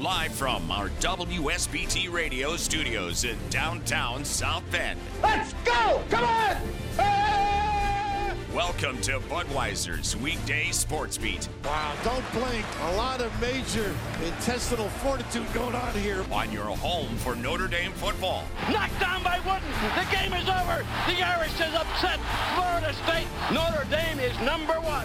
Live from our WSBT radio studios in downtown South Bend. Let's go! Come on! Ah! Welcome to Budweiser's weekday sports beat Wow, don't blink. A lot of major intestinal fortitude going on here. on your home for Notre Dame football. Knocked down by Wooden. The game is over. The Irish is upset Florida State. Notre Dame is number one.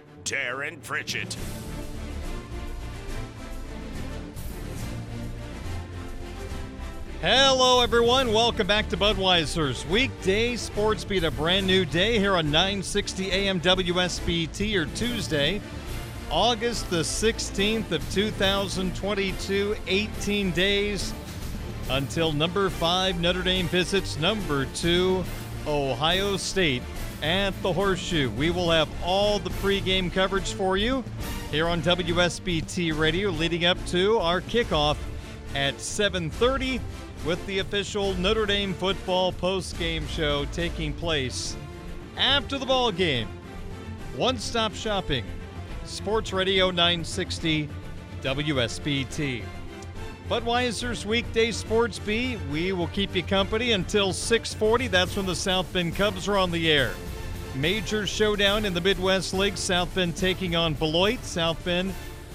Darren Pritchett. Hello, everyone. Welcome back to Budweiser's weekday sports beat. A brand new day here on 960 AM WSBT or Tuesday, August the 16th of 2022. 18 days until number five Notre Dame visits number two Ohio State at the Horseshoe. We will have all the pregame coverage for you here on WSBT Radio, leading up to our kickoff at 7:30 with the official Notre Dame football post-game show taking place after the ball game. One-stop shopping. Sports Radio 960 WSBT. Budweiser's weekday sports beat. We will keep you company until 6:40. That's when the South Bend Cubs are on the air. Major showdown in the Midwest League. South Bend taking on Beloit. South Bend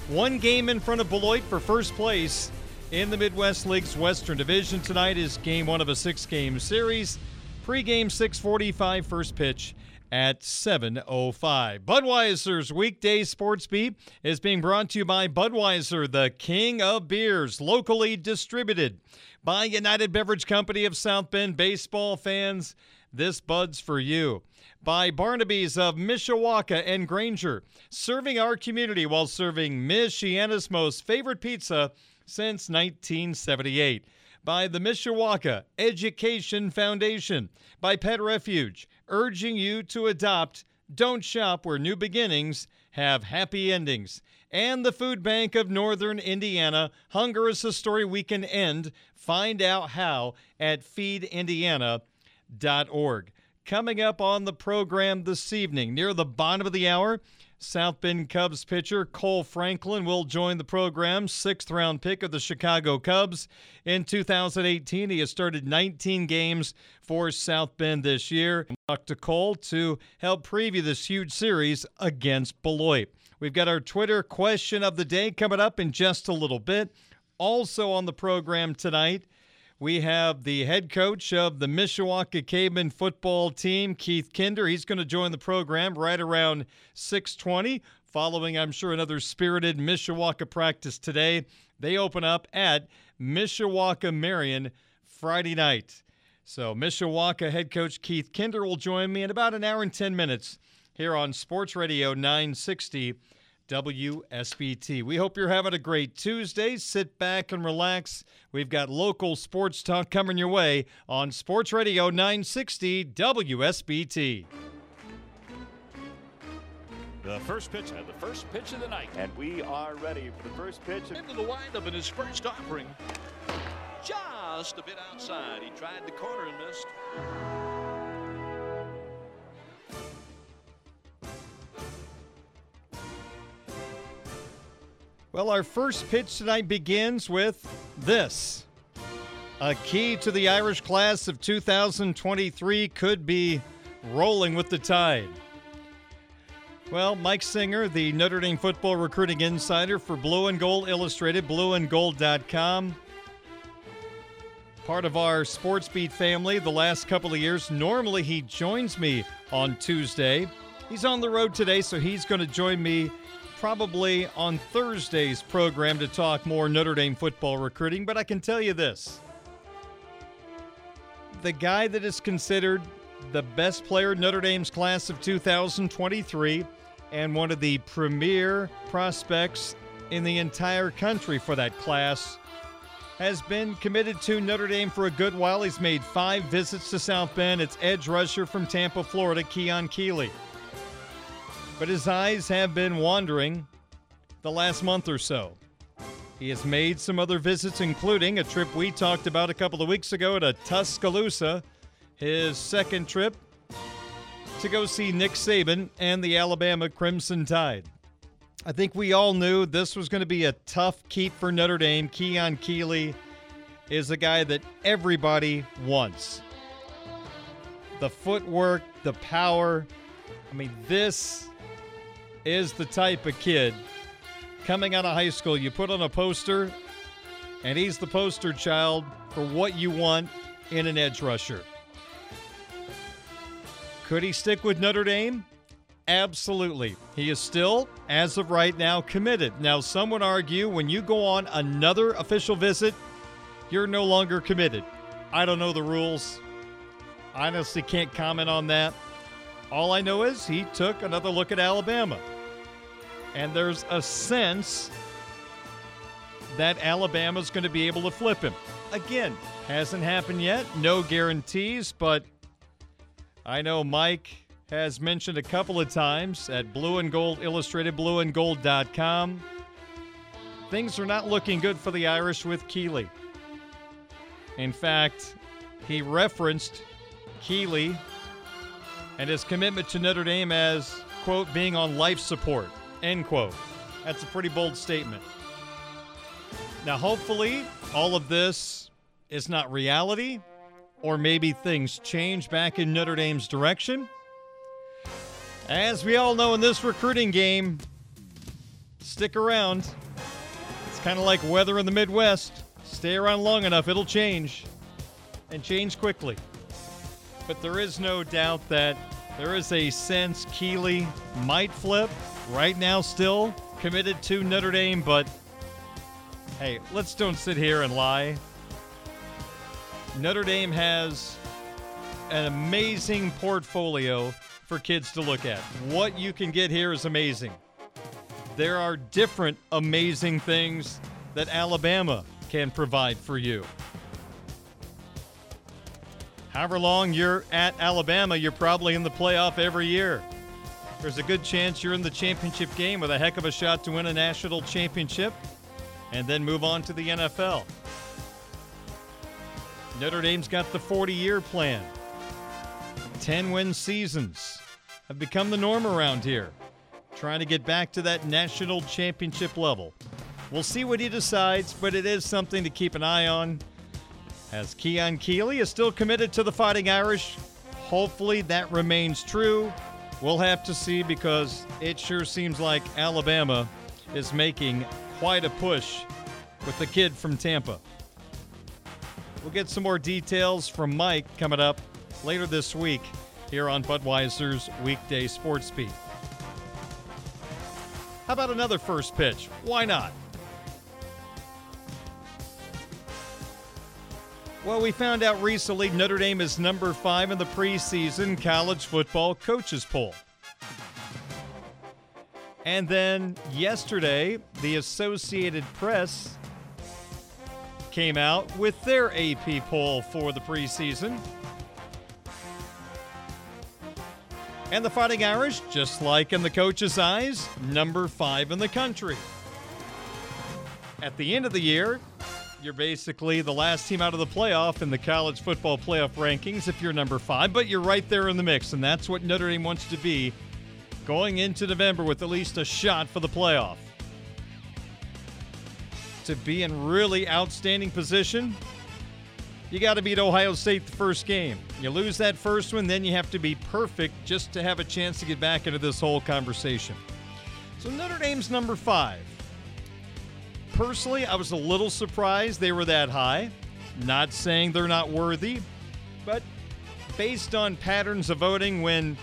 one game in front of Beloit for first place in the Midwest League's Western Division. Tonight is game one of a six-game series. Pre-game 6:45, first pitch at 7:05. Budweiser's weekday sports beat is being brought to you by Budweiser, the king of beers, locally distributed by United Beverage Company of South Bend. Baseball fans, this Bud's for you. By Barnaby's of Mishawaka and Granger, serving our community while serving Michiana's most favorite pizza since 1978 by the Mishawaka Education Foundation, by Pet Refuge, urging you to adopt, don't shop where new beginnings have happy endings, and the Food Bank of Northern Indiana. Hunger is a story we can end. Find out how at feedindiana.org. Coming up on the program this evening, near the bottom of the hour, South Bend Cubs pitcher Cole Franklin will join the program, sixth round pick of the Chicago Cubs. In 2018, he has started 19 games for South Bend this year. Talk to Cole to help preview this huge series against Beloit. We've got our Twitter question of the day coming up in just a little bit. Also on the program tonight, we have the head coach of the Mishawaka Caveman football team, Keith Kinder. He's going to join the program right around 620, following, I'm sure, another spirited Mishawaka practice today. They open up at Mishawaka Marion Friday night. So Mishawaka head coach Keith Kinder will join me in about an hour and 10 minutes here on Sports Radio 960 WSBT. We hope you're having a great Tuesday. Sit back and relax. We've got local sports talk coming your way on Sports Radio 960 WSBT. The first pitch and the first pitch of the night. And we are ready for the first pitch. Into the windup in his first offering. Just a bit outside. He tried the corner and missed. Well, our first pitch tonight begins with this. A key to the Irish class of 2023 could be rolling with the tide. Well, Mike Singer, the Notre Dame football recruiting insider for Blue and Gold Illustrated, blueandgold.com, part of our Sports Beat family the last couple of years. Normally, he joins me on Tuesday. He's on the road today, so he's going to join me probably on Thursday's program to talk more Notre Dame football recruiting. But I can tell you this the guy that is considered the best player Notre Dame's class of 2023 and one of the premier prospects in the entire country for that class has been committed to Notre Dame for a good while. He's made five visits to South Bend. It's edge rusher from Tampa, Florida, Keon Keeley. But his eyes have been wandering the last month or so. He has made some other visits, including a trip we talked about a couple of weeks ago to Tuscaloosa, his second trip to go see Nick Saban and the Alabama Crimson Tide. I think we all knew this was going to be a tough keep for Notre Dame. Keon Keeley is a guy that everybody wants. The footwork, the power. I mean, this is the type of kid coming out of high school. You put on a poster, and he's the poster child for what you want in an edge rusher. Could he stick with Notre Dame? Absolutely. He is still, as of right now, committed. Now, some would argue when you go on another official visit, you're no longer committed. I don't know the rules. I honestly can't comment on that. All I know is he took another look at Alabama. And there's a sense that Alabama's going to be able to flip him. Again, hasn't happened yet. No guarantees, but I know Mike has mentioned a couple of times at Blue and Gold Illustrated, blueandgold.com. Things are not looking good for the Irish with Keeley. In fact, he referenced Keeley and his commitment to Notre Dame as, quote, being on life support, end quote. That's a pretty bold statement. Now, hopefully, all of this is not reality, or maybe things change back in Notre Dame's direction. As we all know in this recruiting game, stick around. It's kind of like weather in the Midwest. Stay around long enough, it'll change, and change quickly. But there is no doubt that there is a sense Keeley might flip. Right now, still committed to Notre Dame, but hey, let's don't sit here and lie. Notre Dame has an amazing portfolio for kids to look at. What you can get here is amazing. There are different amazing things that Alabama can provide for you. However long you're at Alabama, you're probably in the playoff every year. There's a good chance you're in the championship game with a heck of a shot to win a national championship and then move on to the NFL. Notre Dame's got the 40 year plan. 10 win seasons have become the norm around here, trying to get back to that national championship level. We'll see what he decides, but it is something to keep an eye on. As Keon Keeley is still committed to the Fighting Irish, hopefully that remains true. We'll have to see because it sure seems like Alabama is making quite a push with the kid from Tampa. We'll get some more details from Mike coming up later this week here on Budweiser's Weekday Sports Beat. How about another first pitch? Why not? Well, we found out recently Notre Dame is number five in the preseason college football coaches poll. And then yesterday, the Associated Press came out with their AP poll for the preseason. And the Fighting Irish, just like in the coach's eyes, number five in the country. At the end of the year, you're basically the last team out of the playoff in the college football playoff rankings if you're number five, but you're right there in the mix, and that's what Notre Dame wants to be going into November with at least a shot for the playoff. To be in really outstanding position, you got to beat Ohio State the first game. You lose that first one, then you have to be perfect just to have a chance to get back into this whole conversation. So Notre Dame's number five. Personally, I was a little surprised they were that high. Not saying they're not worthy, but based on patterns of voting when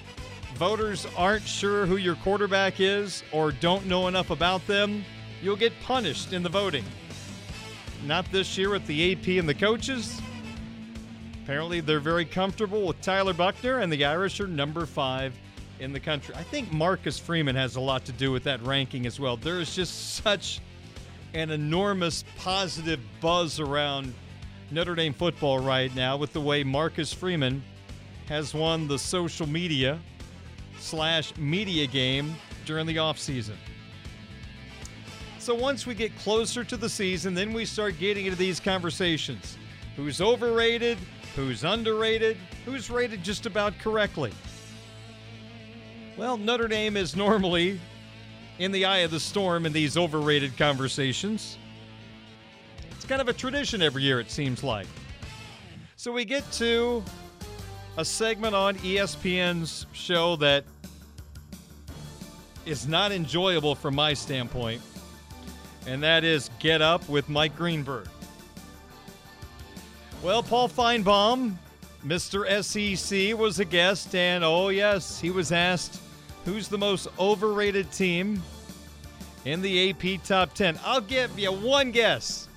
voters aren't sure who your quarterback is or don't know enough about them, you'll get punished in the voting. Not this year with the AP and the coaches. Apparently, they're very comfortable with Tyler Buchner, and the Irish are number five in the country. I think Marcus Freeman has a lot to do with that ranking as well. There is just such an enormous positive buzz around Notre Dame football right now with the way Marcus Freeman has won the social media slash media game during the offseason. So once we get closer to the season, then we start getting into these conversations. Who's overrated? Who's underrated? Who's rated just about correctly? Well, Notre Dame is normally in the eye of the storm in these overrated conversations. It's kind of a tradition every year, it seems like. So we get to a segment on ESPN's show that is not enjoyable from my standpoint, and that is Get Up with Mike Greenberg. Well, Paul Finebaum, Mr. SEC, was a guest, and oh, yes, he was asked who's the most overrated team in the AP Top 10. I'll give you one guess.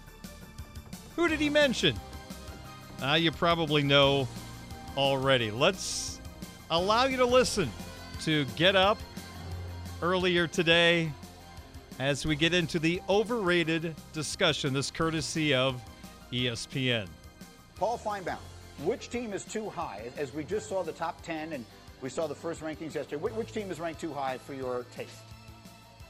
Who did he mention? Uh, you probably know already. Let's allow you to listen to Get Up earlier today as we get into the overrated discussion, this courtesy of ESPN. Paul Finebaum, which team is too high? As we just saw the top 10 and we saw the first rankings yesterday, which team is ranked too high for your taste?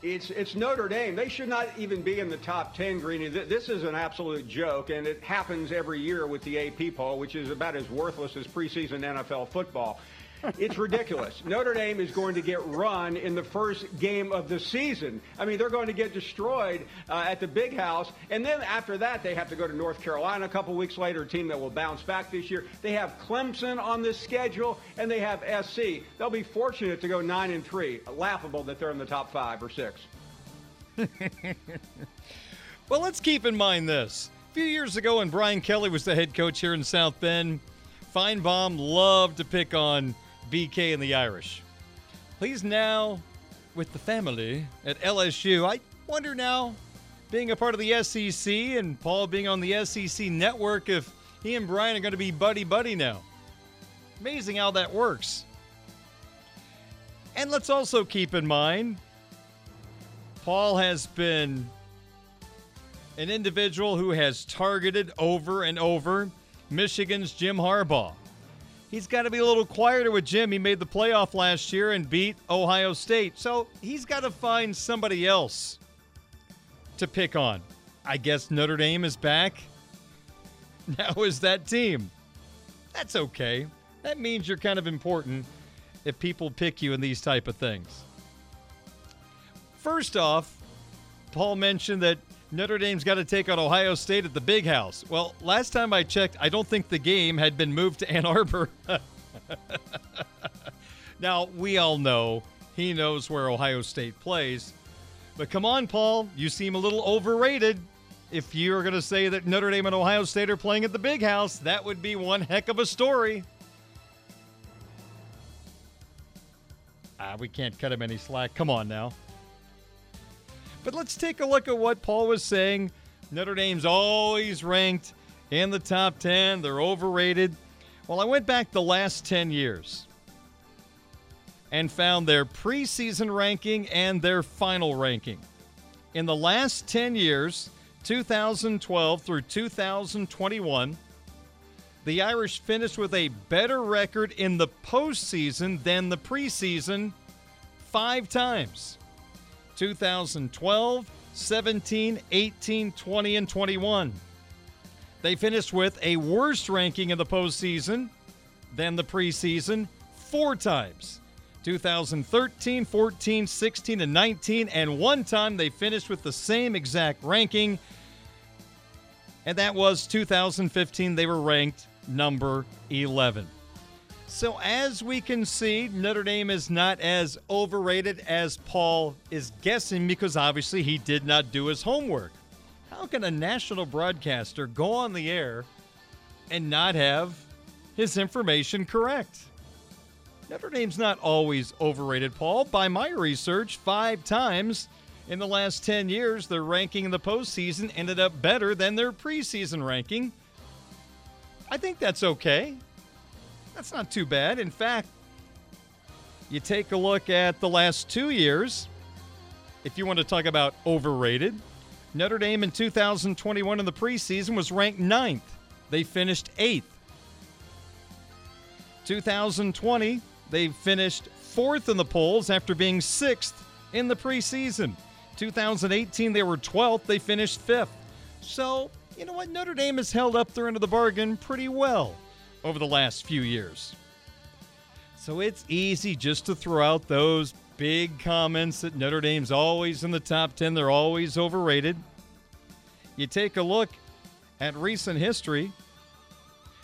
It's it's Notre Dame. They should not even be in the top 10, Greeny. This is an absolute joke, and it happens every year with the AP poll, which is about as worthless as preseason NFL football. It's ridiculous. Notre Dame is going to get run in the first game of the season. I mean, they're going to get destroyed uh, at the big house. And then after that, they have to go to North Carolina a couple weeks later, a team that will bounce back this year. They have Clemson on this schedule, and they have SC. They'll be fortunate to go 9 and 3. Laughable that they're in the top five or six. well, let's keep in mind this. A few years ago, when Brian Kelly was the head coach here in South Bend, Finebaum loved to pick on BK and the Irish. He's now with the family at LSU. I wonder now, being a part of the SEC and Paul being on the SEC network, if he and Brian are going to be buddy buddy now. Amazing how that works. And let's also keep in mind, Paul has been an individual who has targeted over and over Michigan's Jim Harbaugh he's got to be a little quieter with Jim. He made the playoff last year and beat Ohio State. So he's got to find somebody else to pick on. I guess Notre Dame is back. Now is that team. That's okay. That means you're kind of important if people pick you in these type of things. First off, Paul mentioned that Notre Dame's got to take on Ohio State at the Big House. Well, last time I checked, I don't think the game had been moved to Ann Arbor. now, we all know he knows where Ohio State plays. But come on, Paul, you seem a little overrated. If you're going to say that Notre Dame and Ohio State are playing at the Big House, that would be one heck of a story. Ah, we can't cut him any slack. Come on now. But let's take a look at what Paul was saying. Notre Dame's always ranked in the top 10, they're overrated. Well, I went back the last 10 years and found their preseason ranking and their final ranking. In the last 10 years, 2012 through 2021, the Irish finished with a better record in the postseason than the preseason five times. 2012, 17, 18, 20, and 21. They finished with a worse ranking in the postseason than the preseason four times 2013, 14, 16, and 19. And one time they finished with the same exact ranking, and that was 2015. They were ranked number 11. So, as we can see, Notre Dame is not as overrated as Paul is guessing because obviously he did not do his homework. How can a national broadcaster go on the air and not have his information correct. Notre Dame's not always overrated, Paul. By my research, five times in the last 10 years, their ranking in the postseason ended up better than their preseason ranking. I think that's okay. That's not too bad. In fact, you take a look at the last two years, if you want to talk about overrated, Notre Dame in 2021 in the preseason was ranked ninth. They finished eighth. 2020, they finished fourth in the polls after being sixth in the preseason. 2018, they were 12th. They finished fifth. So, you know what? Notre Dame has held up their end of the bargain pretty well over the last few years. So it's easy just to throw out those big comments that Notre Dame's always in the top 10, they're always overrated. You take a look at recent history,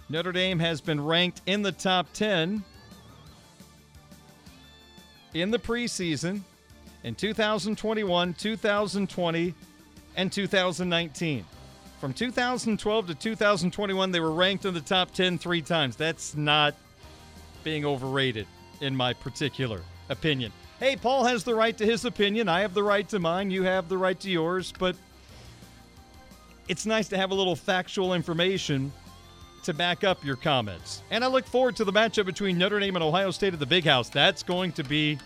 Notre Dame has been ranked in the top 10 in the preseason in 2021, 2020, and 2019. From 2012 to 2021, they were ranked in the top 10 three times. That's not being overrated, in my particular opinion. Hey, Paul has the right to his opinion. I have the right to mine. You have the right to yours. But it's nice to have a little factual information to back up your comments. And I look forward to the matchup between Notre Dame and Ohio State at the Big House. That's going to be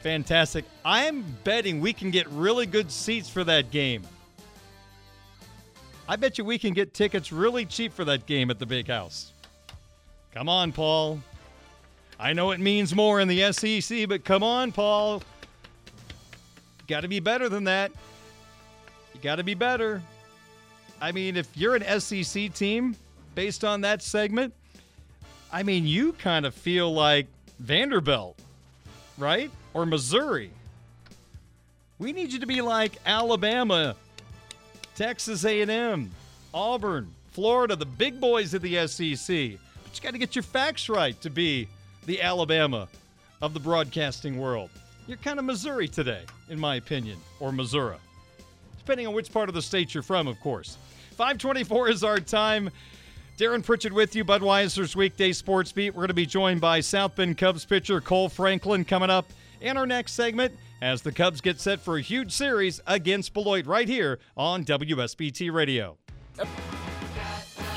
fantastic. I'm betting we can get really good seats for that game. I bet you we can get tickets really cheap for that game at the Big House. Come on, Paul. I know it means more in the SEC, but come on, Paul. Got to be better than that. You got to be better. I mean, if you're an SEC team based on that segment, I mean, you kind of feel like Vanderbilt, right? Or Missouri. We need you to be like Alabama, Texas A&M, Auburn, Florida, the big boys of the SEC. But you got to get your facts right to be the Alabama of the broadcasting world. You're kind of Missouri today, in my opinion, or Missouri, depending on which part of the state you're from, of course. 524 is our time. Darren Pritchett with you, Budweiser's weekday sports beat. We're going to be joined by South Bend Cubs pitcher Cole Franklin coming up in our next segment as the Cubs get set for a huge series against Beloit right here on WSBT Radio.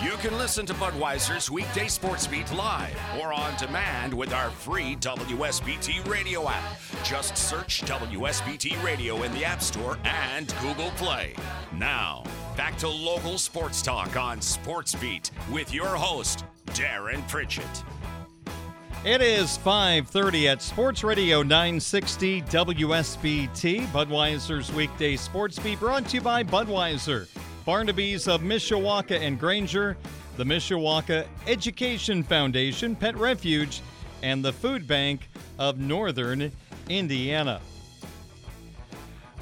You can listen to Budweiser's weekday sports beat live or on demand with our free WSBT radio app. Just search WSBT Radio in the App Store and Google Play. Now, back to local sports talk on Sports Beat with your host, Darren Pritchett. It is 5:30 at Sports Radio 960 WSBT. Budweiser's weekday sports beat brought to you by Budweiser, Barnaby's of Mishawaka and Granger, the Mishawaka Education Foundation, Pet Refuge, and the Food Bank of Northern Indiana.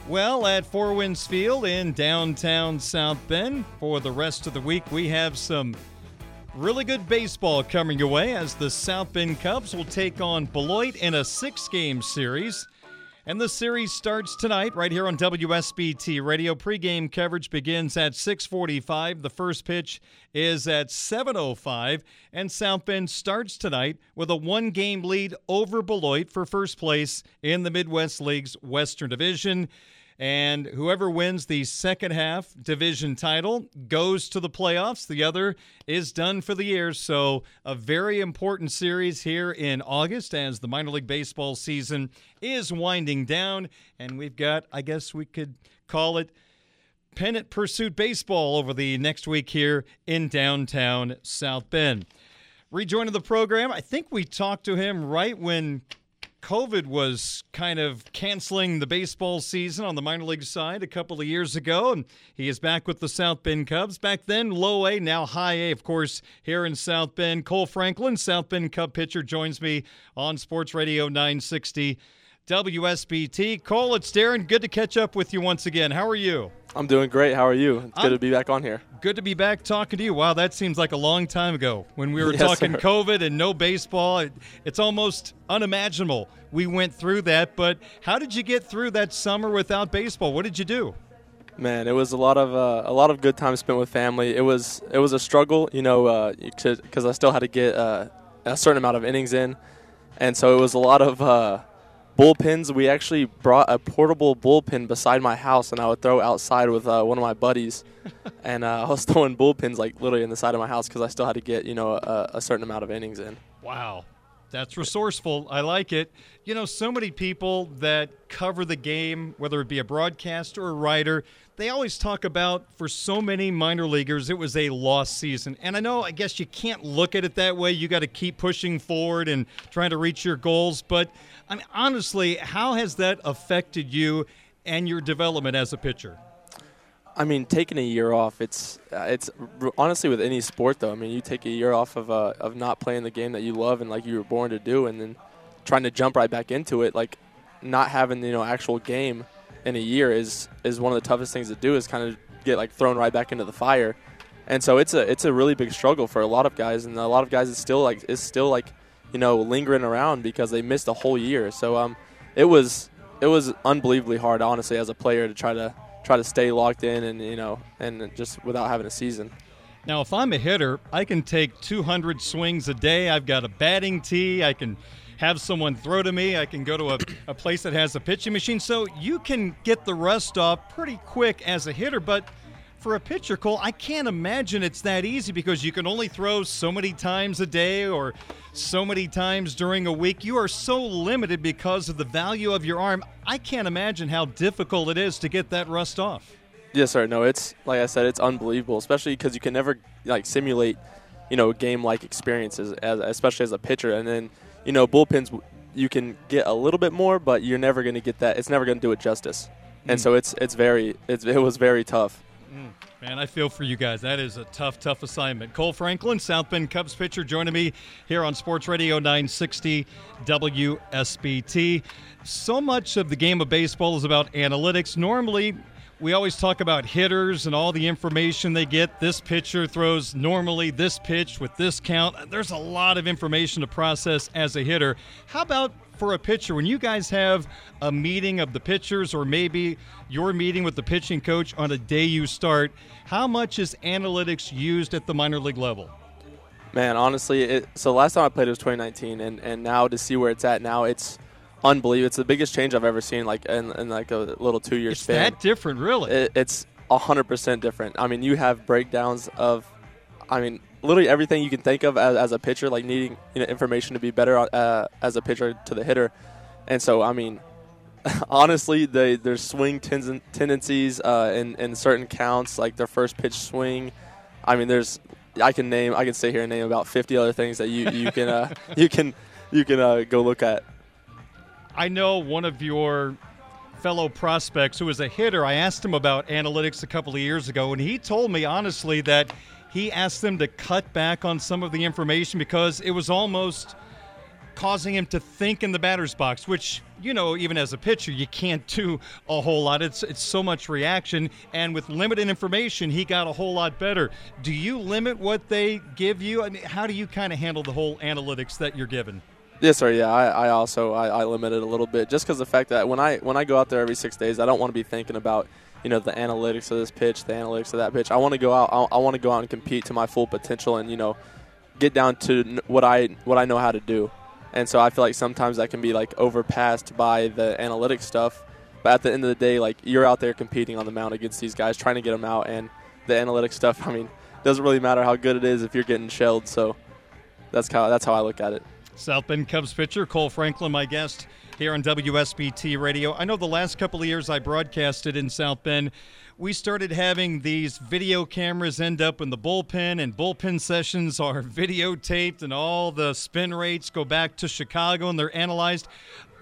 Well, at Four Winds Field in downtown South Bend, for the rest of the week, we have some really good baseball coming your way as the South Bend Cubs will take on Beloit in a six game series. And the series starts tonight right here on WSBT Radio. Pre-game coverage begins at 6:45. The first pitch is at 7:05, and South Bend starts tonight with a one-game lead over Beloit for first place in the Midwest League's Western Division. And whoever wins the second half division title goes to the playoffs. The other is done for the year. So, a very important series here in August as the minor league baseball season is winding down. And we've got, I guess we could call it pennant pursuit baseball over the next week here in downtown South Bend. Rejoining the program, I think we talked to him right when COVID was kind of canceling the baseball season on the minor league side a couple of years ago, and he is back with the South Bend Cubs. Back then, low A, now high A, of course, here in South Bend. Cole Franklin, South Bend Cub pitcher, joins me on Sports Radio 960 WSBT. Cole, it's Darren. Good to catch up with you once again. How are you? I'm doing great. How are you? It's good I'm, to be back on here. Good to be back talking to you. Wow, that seems like a long time ago when we were yes, talking sir. COVID and no baseball. It, it's almost unimaginable we went through that. But how did you get through that summer without baseball? What did you do? Man, it was a lot of uh, a lot of good time spent with family. It was it was a struggle, you know, because uh, I still had to get uh, a certain amount of innings in, and so it was a lot of uh, bullpens. We actually brought a portable bullpen beside my house, and I would throw outside with uh, one of my buddies, and uh, I was throwing bullpens like literally in the side of my house because I still had to get you know a, a certain amount of innings in. Wow, that's resourceful. I like it. You know, so many people that cover the game, whether it be a broadcaster or a writer, they always talk about for so many minor leaguers, it was a lost season. And I know, I guess you can't look at it that way. You got to keep pushing forward and trying to reach your goals. But I mean, honestly, how has that affected you and your development as a pitcher? I mean, taking a year off, it's uh, it's honestly with any sport though. I mean, you take a year off of uh, of not playing the game that you love and like you were born to do, and then trying to jump right back into it, like not having you know actual game in a year is is one of the toughest things to do. Is kind of get like thrown right back into the fire, and so it's a it's a really big struggle for a lot of guys, and a lot of guys is still like is still like you know lingering around because they missed a whole year. So um, it was it was unbelievably hard, honestly, as a player to try to try to stay locked in and you know and just without having a season. Now, if I'm a hitter, I can take 200 swings a day. I've got a batting tee. I can have someone throw to me. I can go to a, a place that has a pitching machine. So you can get the rust off pretty quick as a hitter. But for a pitcher, Cole, I can't imagine it's that easy because you can only throw so many times a day or so many times during a week. You are so limited because of the value of your arm. I can't imagine how difficult it is to get that rust off. Yes, sir. No, it's like I said, it's unbelievable, especially because you can never like simulate, you know, game-like experiences, as, especially as a pitcher. And then, you know, bullpens you can get a little bit more, but you're never going to get that. It's never going to do it justice. Mm. And so it's it's very it's, it was very tough. Mm. Man, I feel for you guys. That is a tough, tough assignment. Cole Franklin, South Bend Cubs pitcher, joining me here on Sports Radio 960 WSBT. So much of the game of baseball is about analytics. Normally, we always talk about hitters and all the information they get. This pitcher throws normally this pitch with this count. There's a lot of information to process as a hitter. How about for a pitcher, when you guys have a meeting of the pitchers or maybe your meeting with the pitching coach on a day you start, how much is analytics used at the minor league level? Man, honestly, it, so last time I played it was 2019, and, and now to see where it's at now, it's unbelievable. It's the biggest change I've ever seen, like in, in like a little two year span. It's that different, really. It, it's hundred percent different. I mean, you have breakdowns of, I mean, literally everything you can think of as, as a pitcher, like needing you know information to be better uh, as a pitcher to the hitter, and so I mean, honestly, they, their swing ten- tendencies uh, in in certain counts, like their first pitch swing. I mean, there's I can name I can sit here and name about 50 other things that you you can uh, you can you can uh, go look at. I know one of your fellow prospects who is a hitter. I asked him about analytics a couple of years ago, and he told me honestly that he asked them to cut back on some of the information because it was almost causing him to think in the batter's box, which you know, even as a pitcher, you can't do a whole lot. It's it's so much reaction, and with limited information, he got a whole lot better. Do you limit what they give you? I mean, how do you kind of handle the whole analytics that you're given? Yes, sir. Yeah, I, I also I, I limit it a little bit just because the fact that when I when I go out there every six days, I don't want to be thinking about you know the analytics of this pitch, the analytics of that pitch. I want to go out. I, I want to go out and compete to my full potential, and you know, get down to what I what I know how to do. And so I feel like sometimes that can be like overpassed by the analytics stuff. But at the end of the day, like you're out there competing on the mound against these guys, trying to get them out, and the analytics stuff. I mean, doesn't really matter how good it is if you're getting shelled. So that's how that's how I look at it. South Bend Cubs pitcher Cole Franklin, my guest here on WSBT Radio. I know the last couple of years I broadcasted in South Bend, we started having these video cameras end up in the bullpen, and bullpen sessions are videotaped, and all the spin rates go back to Chicago and they're analyzed.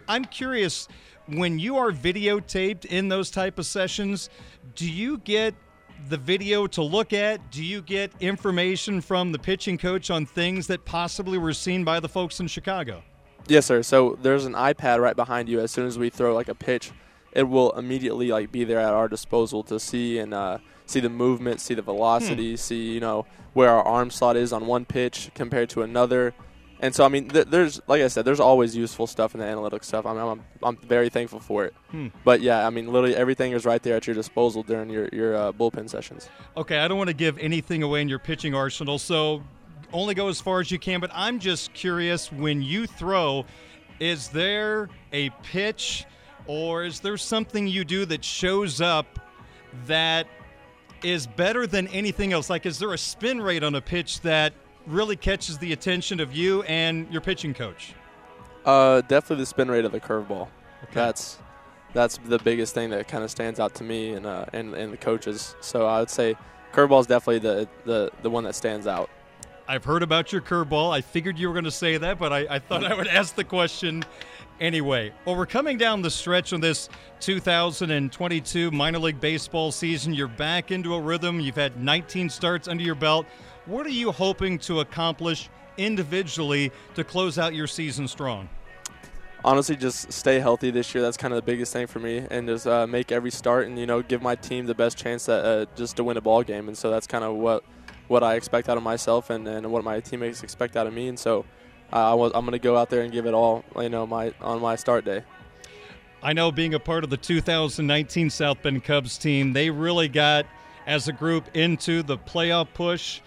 I'm curious, when you are videotaped in those type of sessions, do you get the video to look at? Do you get information from the pitching coach on things that possibly were seen by the folks in Chicago? Yes, sir. So there's an iPad right behind you. As soon as we throw like a pitch, it will immediately like be there at our disposal to see and uh, see the movement, see the velocity, hmm. see you know where our arm slot is on one pitch compared to another, And so I mean, th- there's like I said, there's always useful stuff in the analytics stuff. I mean, I'm I'm very thankful for it. Hmm. But yeah, I mean, literally everything is right there at your disposal during your your uh, bullpen sessions. Okay, I don't want to give anything away in your pitching arsenal, so only go as far as you can. But I'm just curious when you throw, is there a pitch or is there something you do that shows up that is better than anything else? Like, is there a spin rate on a pitch that really catches the attention of you and your pitching coach? Uh, definitely the spin rate of the curveball. Okay. That's that's the biggest thing that kind of stands out to me and uh, and and the coaches. So I would say curveball is definitely the, the the one that stands out. I've heard about your curveball. I figured you were going to say that, but I, I thought I would ask the question anyway. Well, we're coming down the stretch on this 2022 minor league baseball season. You're back into a rhythm. You've had 19 starts under your belt. What are you hoping to accomplish individually to close out your season strong? Honestly, just stay healthy this year. That's kind of the biggest thing for me, and just uh, make every start and you know give my team the best chance that, uh, just to win a ball game. And so that's kind of what what I expect out of myself and, and what my teammates expect out of me. And so uh, I was, I'm going to go out there and give it all, you know, my on my start day. I know being a part of the 2019 South Bend Cubs team, they really got as a group into the playoff push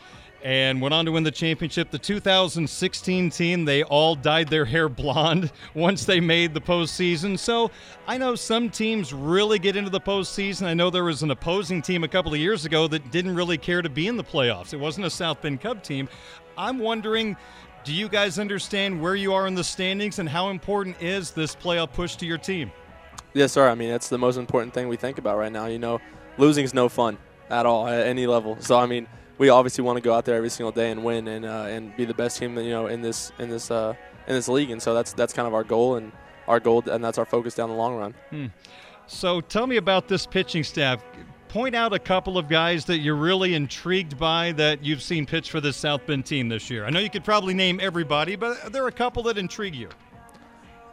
and went on to win the championship. The 2016 team, they all dyed their hair blonde once they made the postseason. So I know some teams really get into the postseason. I know there was an opposing team a couple of years ago that didn't really care to be in the playoffs. It wasn't a South Bend Cub team. I'm wondering. Do you guys understand where you are in the standings and how important is this playoff push to your team? Yes, sir. I mean, that's the most important thing we think about right now. You know, losing is no fun at all at any level. So I mean, we obviously want to go out there every single day and win and uh, and be the best team you know in this in this uh, in this league. And so that's that's kind of our goal and our goal and that's our focus down the long run. Hmm. So tell me about this pitching staff. Point out a couple of guys that you're really intrigued by that you've seen pitch for this South Bend team this year. I know you could probably name everybody, but there are a couple that intrigue you.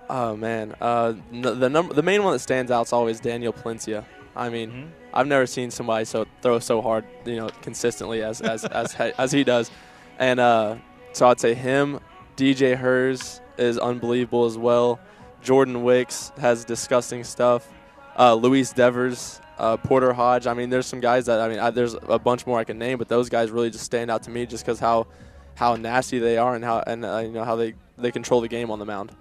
Oh man, uh, the number the main one that stands out is always Daniel Palencia. I mean, mm-hmm. I've never seen somebody so throw so hard, you know, consistently as as as, as he does, and uh, so I'd say him. DJ Herz is unbelievable as well. Jordan Wicks has disgusting stuff. Uh, Luis Devers, uh, Porter Hodge. I mean, there's some guys that I mean, I, there's a bunch more I can name, but those guys really just stand out to me just because how how nasty they are and how and uh, you know how they they control the game on the mound.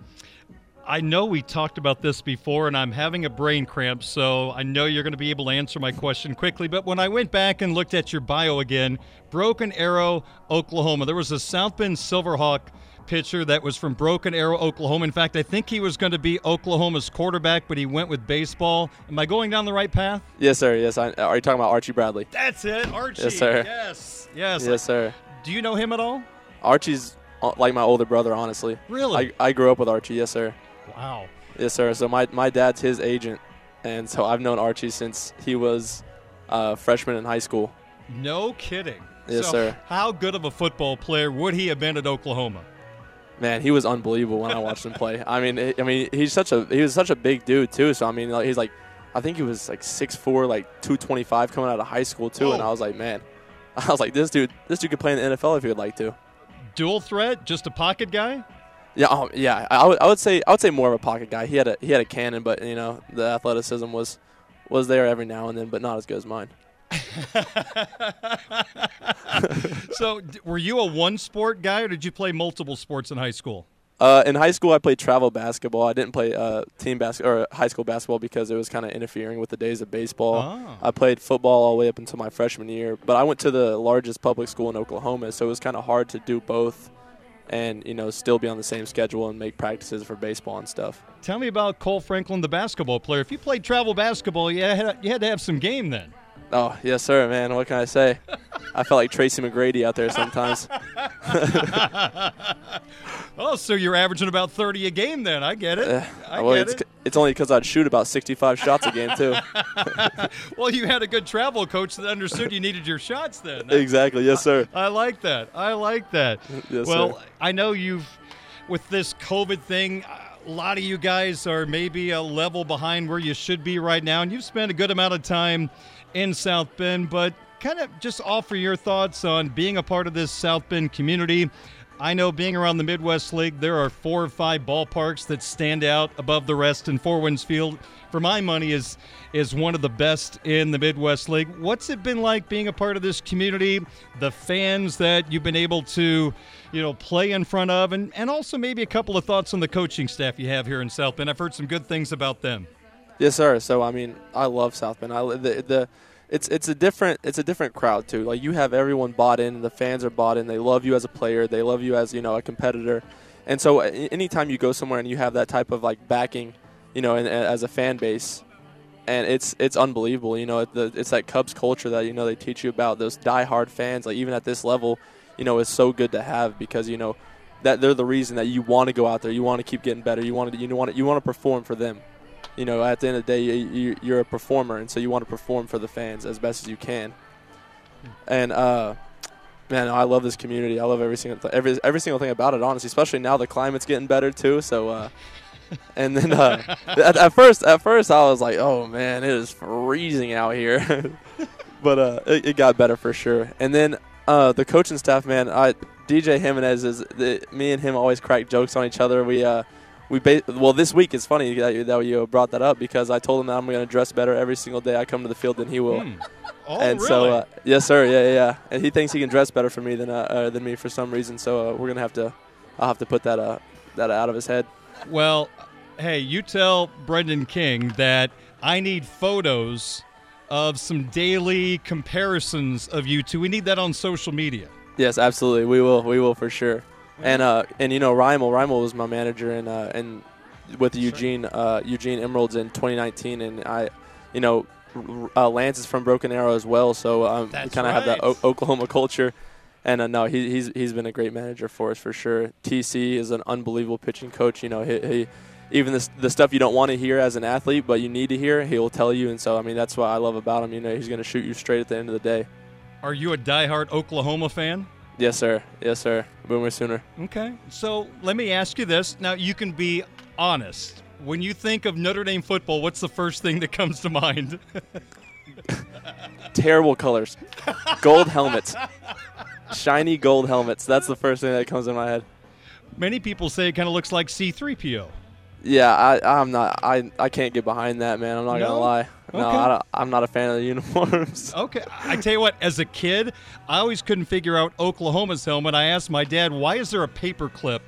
I know we talked about this before, and I'm having a brain cramp, so I know you're going to be able to answer my question quickly. But when I went back and looked at your bio again, Broken Arrow, Oklahoma, there was a South Bend Silverhawk pitcher that was from Broken Arrow, Oklahoma. In fact, I think he was going to be Oklahoma's quarterback, but he went with baseball. Am I going down the right path? Yes, sir. Yes. I, are you talking about Archie Bradley? That's it, Archie. Yes, sir. Yes. Yes. Yes, sir. Do you know him at all? Archie's uh, like my older brother, honestly. Really? I, I grew up with Archie. Yes, sir. Wow. Yes, sir. So my, my dad's his agent, and so I've known Archie since he was a freshman in high school. No kidding. Yes, so sir. How good of a football player would he have been at Oklahoma? Man, he was unbelievable when I watched him play. I mean, I mean, he's such a he was such a big dude too. So I mean, like, he's like, I think he was like 6'4", like two twenty five coming out of high school too. And I was like, man, I was like, this dude, this dude could play in the NFL if he would like to. Dual threat, just a pocket guy. Yeah, um, yeah. I would, I would say I would say more of a pocket guy. He had a he had a cannon, but you know the athleticism was was there every now and then, but not as good as mine. so, were you a one sport guy, or did you play multiple sports in high school? Uh, in high school, I played travel basketball. I didn't play uh, team basketball or high school basketball because it was kind of interfering with the days of baseball. Oh. I played football all the way up until my freshman year, but I went to the largest public school in Oklahoma, so it was kind of hard to do both and you know still be on the same schedule and make practices for baseball and stuff. Tell me about Cole Franklin, the basketball player. If you played travel basketball, you had, you had to have some game then. Oh yes, sir, man. What can I say? I felt like Tracy McGrady out there sometimes. oh, so you're averaging about 30 a game then? I get it. Uh, I well, get it's, it. It's only because I'd shoot about 65 shots a game too. well, you had a good travel coach that understood you needed your shots then. That's, exactly. Yes, sir. I, I, like that. I like that. Yes, well, sir. I know you've with this COVID thing. A lot of you guys are maybe a level behind where you should be right now, and you've spent a good amount of time in South Bend, but kind of just offer your thoughts on being a part of this South Bend community. I know being around the Midwest League, there are four or five ballparks that stand out above the rest, and Four Winds Field, for my money, is is one of the best in the Midwest League. What's it been like being a part of this community? The fans that you've been able to, you know, play in front of, and and also maybe a couple of thoughts on the coaching staff you have here in South Bend. I've heard some good things about them. Yes, sir. So I mean, I love South Bend. I the, the it's it's a different it's a different crowd too. Like you have everyone bought in, the fans are bought in. They love you as a player. They love you as you know a competitor. And so anytime you go somewhere and you have that type of like backing, you know, and, and as a fan base, and it's it's unbelievable. You know, the, it's that Cubs culture that you know they teach you about. Those die-hard fans, like even at this level, you know, is so good to have because you know that they're the reason that you want to go out there. You want to keep getting better. You want to you want to, you want to perform for them you know, at the end of the day, you, you're a performer, and so you want to perform for the fans as best as you can. And uh, man, I love this community. I love every single th- every every single thing about it. Honestly, especially now the climate's getting better too. So, uh, and then uh, at, at, first, at first I was like, oh man, it is freezing out here. but uh, it, it, got better for sure. And then uh, the coaching staff, man, I, DJ Jimenez is the, me and him always crack jokes on each other. We uh, we ba- well this week it's funny that you, that you brought that up because I told him that I'm going to dress better every single day I come to the field than he will. Hmm. Oh, and really? so uh, yes, sir. Yeah, yeah, yeah. And he thinks he can dress better for me than uh, uh, than me for some reason. So uh, we're gonna have to, I'll have to put that uh, that out of his head. Well, hey, you tell Brendan King that I need photos of some daily comparisons of you two. We need that on social media. Yes, absolutely. We will. We will for sure. And uh, and you know, Rymel, Rymel was my manager and uh, and with Eugene uh, Eugene Emeralds in 2019, and I, you know, uh, Lance is from Broken Arrow as well, so um, we kind of right. have that o- Oklahoma culture. And uh, no, he, he's he's been a great manager for us for sure. TC is an unbelievable pitching coach. You know, he, he even the, the stuff you don't want to hear as an athlete, but you need to hear, he'll tell you. And so, I mean, that's what I love about him. You know, he's going to shoot you straight at the end of the day. Are you a diehard Oklahoma fan? Yes, sir. Yes, sir. Boomer Sooner. Okay. So let me ask you this. Now, you can be honest. When you think of Notre Dame football, what's the first thing that comes to mind? Terrible colors. Gold helmets. Shiny gold helmets. That's the first thing that comes in my head. Many people say it kind of looks like C3PO. Yeah, I, I'm not. I, I can't get behind that, man. I'm not No? gonna lie. No, Okay. I don't, I'm not a fan of the uniforms. Okay. I tell you what, as a kid, I always couldn't figure out Oklahoma's helmet. I asked my dad, why is there a paper clip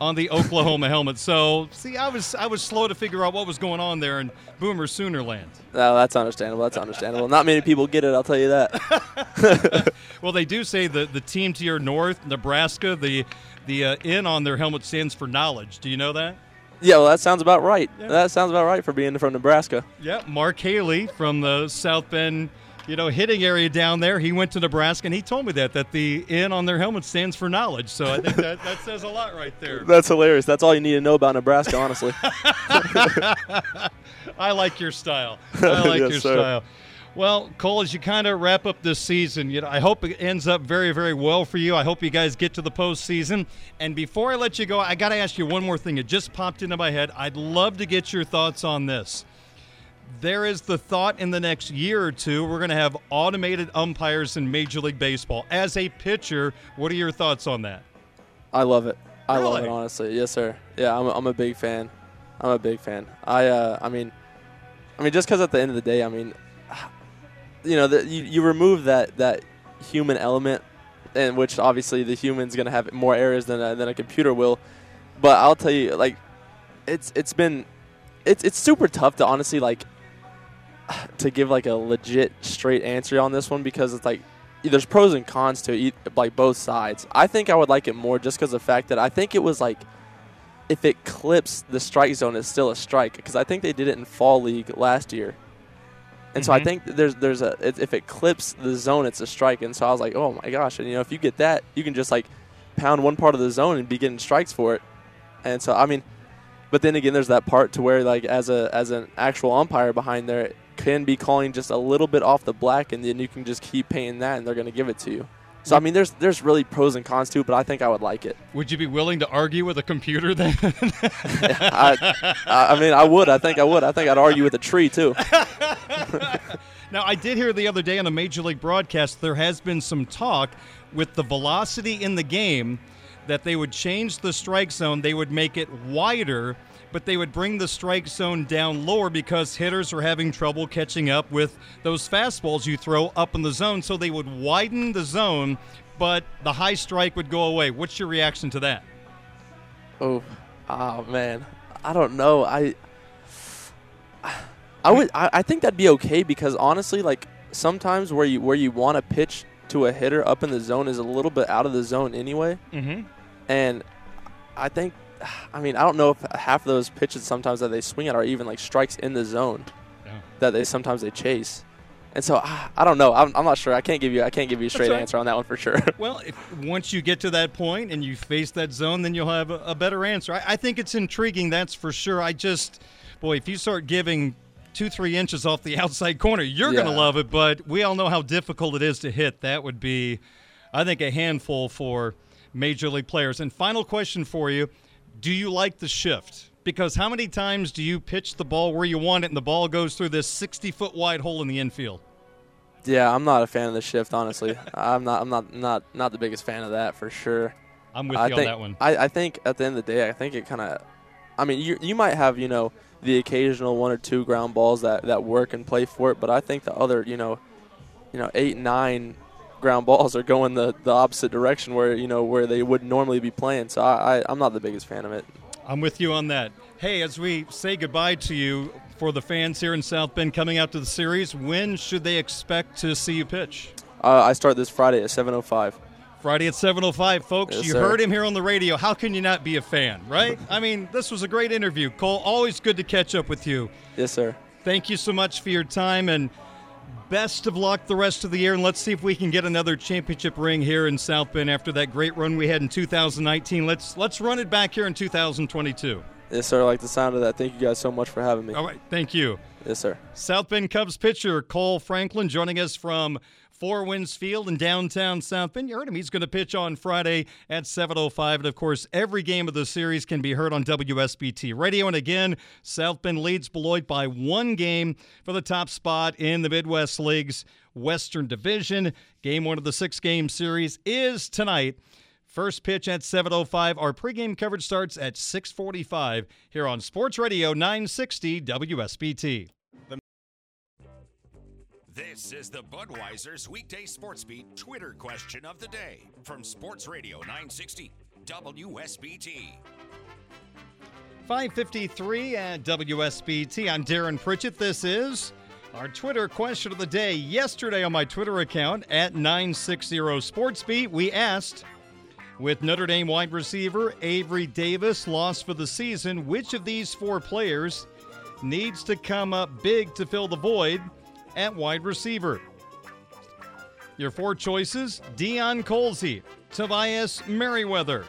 on the Oklahoma helmet? So, see, I was I was slow to figure out what was going on there in Boomer Sooner land. No, that's understandable. That's understandable. Not many people get it. I'll tell you that. Well, they do say the the team to your north, Nebraska, the the uh, N on their helmet stands for knowledge. Do you know that? Yeah, well, that sounds about right. That sounds about right for being from Nebraska. Yeah, Mark Haley from the South Bend, you know, hitting area down there. He went to Nebraska and he told me that that the N on their helmet stands for knowledge. So I think that, that says a lot right there. That's hilarious. That's all you need to know about Nebraska, honestly. I like your style. I like Yes, your sir. style. Well, Cole, as you kind of wrap up this season, you know, I hope it ends up very, very well for you. I hope you guys get to the postseason. And before I let you go, I got to ask you one more thing. It just popped into my head. I'd love to get your thoughts on this. There is the thought in the next year or two we're going to have automated umpires in Major League Baseball. As a pitcher, what are your thoughts on that? I love it. I love it honestly. Yes, sir. Yeah, I'm a, I'm a big fan. I'm a big fan. I uh, I mean, I mean, just because at the end of the day, I mean, you know, the, you you remove that that human element, in which obviously the human's gonna have more errors than a, than a computer will. But I'll tell you, like, it's it's been, it's it's super tough to honestly like to give like a legit straight answer on this one because it's like there's pros and cons to eat like both sides. I think I would like it more just because the fact that I think it was like if it clips the strike zone, it's still a strike because I think they did it in fall league last year. And so I Mhm. think there's there's a if it clips the zone, it's a strike. And so I was like, oh my gosh! And you know, if you get that, you can just like pound one part of the zone and be getting strikes for it. And so I mean, but then again, there's that part to where like as a as an actual umpire behind there can be calling just a little bit off the black, and then you can just keep paying that, and they're going to give it to you. So I mean, there's there's really pros and cons to it, but I think I would like it. Would you be willing to argue with a computer then? I, I I mean, I would. I think I would. I think I'd argue with a tree too. Now, I did hear the other day on a major league broadcast there has been some talk with the velocity in the game that they would change the strike zone. They would make it wider, but they would bring the strike zone down lower because hitters are having trouble catching up with those fastballs you throw up in the zone. So they would widen the zone, but the high strike would go away. What's your reaction to that? Oh, oh man, I don't know. I, I would, I, I think that'd be okay because honestly, like sometimes where you where you want to pitch to a hitter up in the zone is a little bit out of the zone anyway. Mm-hmm. And I think, I mean, I don't know if half of those pitches sometimes that they swing at are even like strikes in the zone Yeah. that they sometimes they chase. And so I, I don't know. I'm, I'm not sure. I can't give you I can't give you a straight right. answer on that one for sure. Well, if once you get to that point and you face that zone, then you'll have a, a better answer. I, I think it's intriguing, that's for sure. I just, boy, if you start giving two, three inches off the outside corner, you're going to love it. But we all know how difficult it is to hit. That would be, I think, a handful for major league players. And final question for you Do you like the shift? Because how many times do you pitch the ball where you want it and the ball goes through this 60 foot wide hole in the infield? yeah, I'm not a fan of the shift. Honestly, I'm not. I'm not not not the biggest fan of that for sure. I'm with I you think, on that one. I, I think at the end of the day, I think it kind of. I mean, you you might have you know the occasional one or two ground balls that, that work and play for it, but I think the other you know, you know eight nine ground balls are going the, the opposite direction where you know where they would normally be playing. So I, I I'm not the biggest fan of it. I'm with you on that. Hey, as we say goodbye to you for the fans here in South Bend coming out to the series, when should they expect to see you pitch? Uh, I start this Friday at 7:05. Friday at 7:05, folks. Yes, you sir. heard him here on the radio. How can you not be a fan, right? I mean, this was a great interview, Cole. Always good to catch up with you. Yes, sir. Thank you so much for your time and best of luck the rest of the year. And let's see if we can get another championship ring here in South Bend after that great run we had in 2019. Let's let's run it back here in 2022. Yes, sir. I like the sound of that. Thank you guys so much for having me. All right, thank you. Yes, sir. South Bend Cubs pitcher Cole Franklin joining us from Four Winds Field in downtown South Bend. You heard him. He's going to pitch on Friday at 7.05. And, of course, every game of the series can be heard on WSBT Radio. And, again, South Bend leads Beloit by one game for the top spot in the Midwest League's Western Division. Game one of the six-game series is tonight. First pitch at 7:05. Our pregame coverage starts at 6:45 here on Sports Radio 960 WSBT. This is the Budweiser's weekday sports beat Twitter question of the day from Sports Radio 960 WSBT. 553 at WSBT. I'm Darren Pritchett. This is our Twitter question of the day. Yesterday on my Twitter account at 960 SportsBeat, we asked with Notre Dame wide receiver Avery Davis lost for the season, which of these four players needs to come up big to fill the void at wide receiver? Your four choices Deion Colzie, Tobias Merriweather,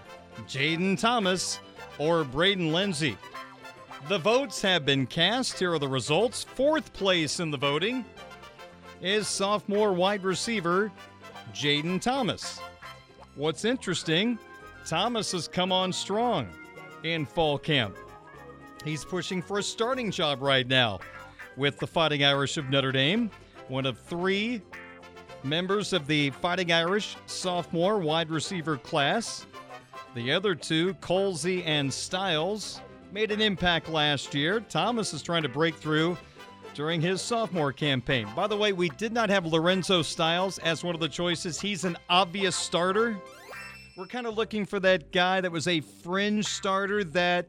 Jayden Thomas, or Braden Lenzy. The votes have been cast. Here are the results. Fourth place in the voting is sophomore wide receiver Jayden Thomas. What's interesting, Thomas has come on strong in fall camp. He's pushing for a starting job right now with the Fighting Irish of Notre Dame, one of three members of the Fighting Irish sophomore wide receiver class. The other two, Colzie and Styles, made an impact last year. Thomas is trying to break through during his sophomore campaign. By the way, we did not have Lorenzo Styles as one of the choices. He's an obvious starter. We're kind of looking for that guy that was a fringe starter that,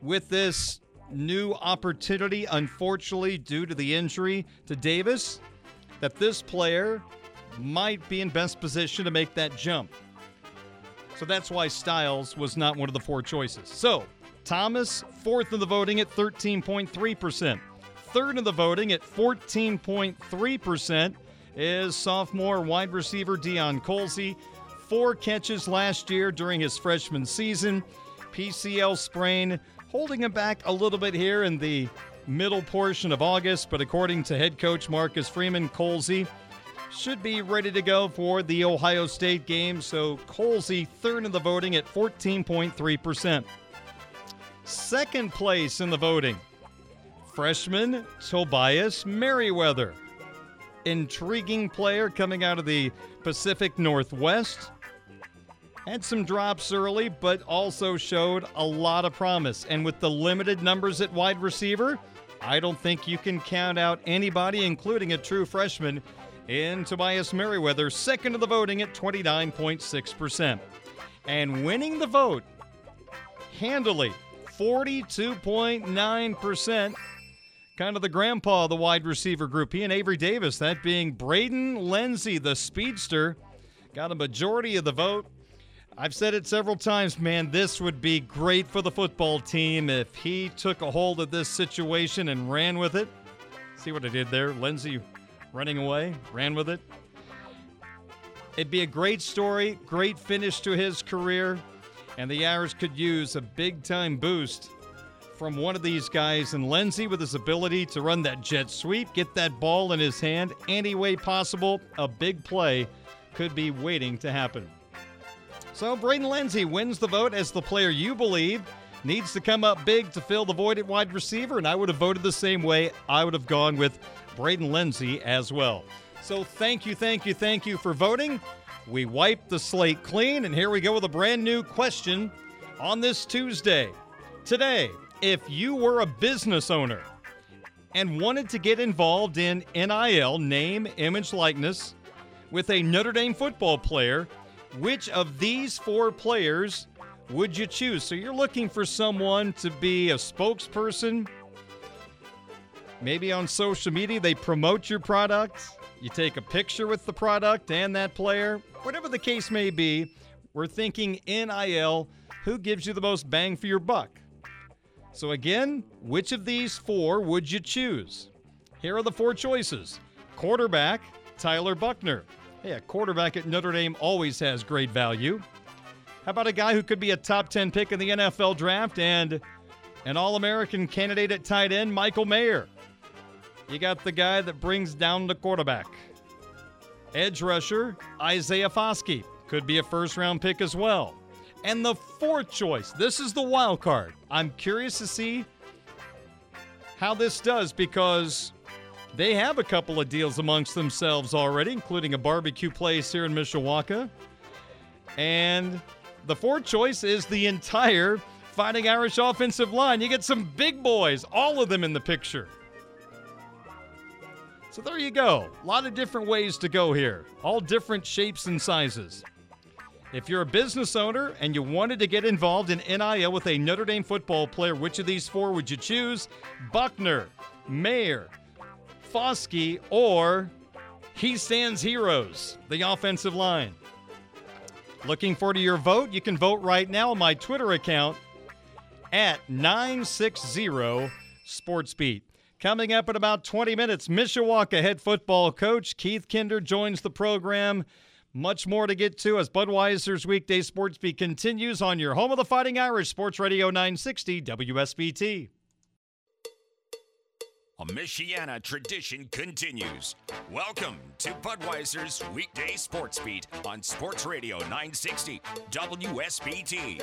with this new opportunity, unfortunately, due to the injury to Davis, that this player might be in best position to make that jump. So that's why Styles was not one of the four choices. So, Thomas, fourth in the voting at 13.3%. Third in the voting at 14.3% is sophomore wide receiver Deion Colzie. Four catches last year during his freshman season. PCL sprain holding him back a little bit here in the middle portion of August, but according to head coach Marcus Freeman, Colzie should be ready to go for the Ohio State game. So Colzie third in the voting at 14.3%. Second place in the voting, freshman Tobias Merriweather. Intriguing player coming out of the Pacific Northwest. Had some drops early, but also showed a lot of promise. And with the limited numbers at wide receiver, I don't think you can count out anybody, including a true freshman, in Tobias Merriweather, second of the voting at 29.6%. And winning the vote handily, 42.9%. Kind of the grandpa of the wide receiver group. He and Avery Davis, that being Braden Lenzy, the speedster, got a majority of the vote. I've said it several times, man, this would be great for the football team if he took a hold of this situation and ran with it. See what I did there? Lenzy running away, ran with it. It'd be a great story, great finish to his career, and the Irish could use a big time boost from one of these guys. And Lenzy, with his ability to run that jet sweep, get that ball in his hand any way possible, a big play could be waiting to happen. So Braden Lenzy wins the vote as the player you believe needs to come up big to fill the void at wide receiver, and I would have voted the same way. I would have gone with Braden Lenzy as well. So thank you, thank you, thank you for voting. We wiped the slate clean, and here we go with a brand new question on this Tuesday. Today, if you were a business owner and wanted to get involved in NIL, name, image, likeness, with a Notre Dame football player, which of these four players would you choose? So you're looking for someone to be a spokesperson. Maybe on social media, they promote your product. You take a picture with the product and that player. Whatever the case may be, we're thinking NIL who gives you the most bang for your buck? So, again, which of these four would you choose? Here are the four choices quarterback, Tyler Buchner. Hey, a quarterback at Notre Dame always has great value. How about a guy who could be a top 10 pick in the NFL draft and an All American candidate at tight end, Michael Mayer? You got the guy that brings down the quarterback. Edge rusher, Isaiah Foskey. Could be a first round pick as well. And the fourth choice, this is the wild card. I'm curious to see how this does because they have a couple of deals amongst themselves already, including a barbecue place here in Mishawaka. And the fourth choice is the entire Fighting Irish offensive line. You get some big boys, all of them in the picture. So there you go. A lot of different ways to go here, all different shapes and sizes. If you're a business owner and you wanted to get involved in NIL with a Notre Dame football player, which of these four would you choose? Buchner, Mayer, Foskey, or He Stands Heroes, the offensive line? Looking forward to your vote. You can vote right now on my Twitter account at 960 SportsBeat. Coming up in about 20 minutes, Mishawaka head football coach Keith Kinder joins the program. Much more to get to as Budweiser's weekday sports beat continues on your home of the Fighting Irish Sports Radio 960 WSBT. A Michiana tradition continues. Welcome to Budweiser's weekday sports beat on Sports Radio 960 WSBT.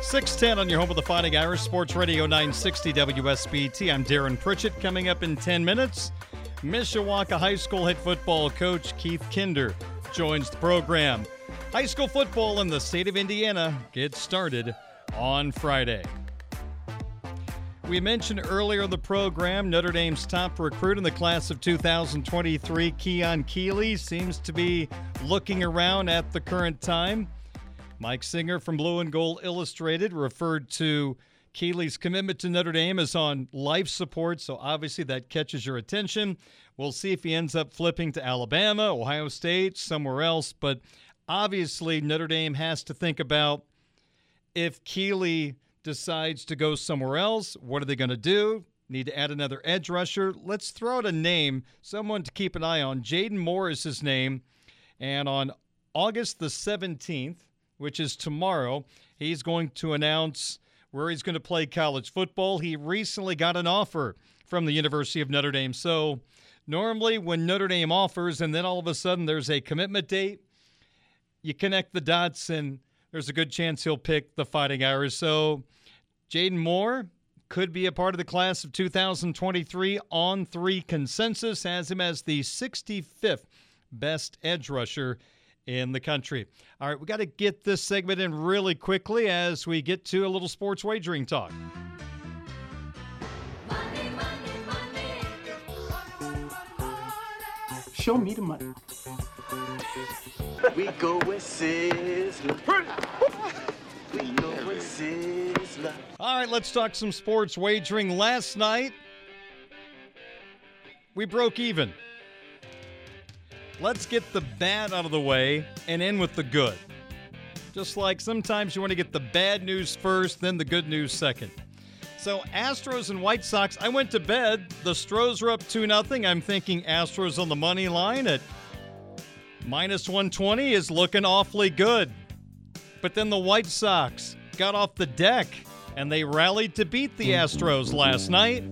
610 on your home of the Fighting Irish Sports Radio 960 WSBT. I'm Darren Pritchett. Coming up in 10 minutes, Mishawaka High School head football coach Keith Kinder joins the program. High school football in the state of Indiana gets started on Friday. We mentioned earlier in the program Notre Dame's top recruit in the class of 2023, Keon Keeley, seems to be looking around at the current time. Mike Singer from Blue and Gold Illustrated referred to Keeley's commitment to Notre Dame as on life support, so obviously that catches your attention. We'll see if he ends up flipping to Alabama, Ohio State, somewhere else, but obviously Notre Dame has to think about if Keeley decides to go somewhere else, what are they going to do? Need to add another edge rusher. Let's throw out a name, someone to keep an eye on. Jaden Moore is his name. And on August the 17th, which is tomorrow, he's going to announce where he's going to play college football. He recently got an offer from the University of Notre Dame. So, normally when Notre Dame offers and then all of a sudden there's a commitment date, you connect the dots and there's a good chance he'll pick the Fighting Irish. So, Jaden Moore could be a part of the class of 2023 On3 consensus, has him as the 65th best edge rusher in the country. All right, we got to get this segment in really quickly as we get to a little sports wagering talk. Show me the money. We go with Sizzler. We go with Sizzler. All right, let's talk some sports wagering. Last night, we broke even. Let's get the bad out of the way and end with the good. Just like sometimes you want to get the bad news first, then the good news second. So Astros and White Sox, I went to bed. The Stros were up 2 0. I'm thinking Astros on the money line at minus 120 is looking awfully good. But then the White Sox got off the deck and they rallied to beat the Astros last night.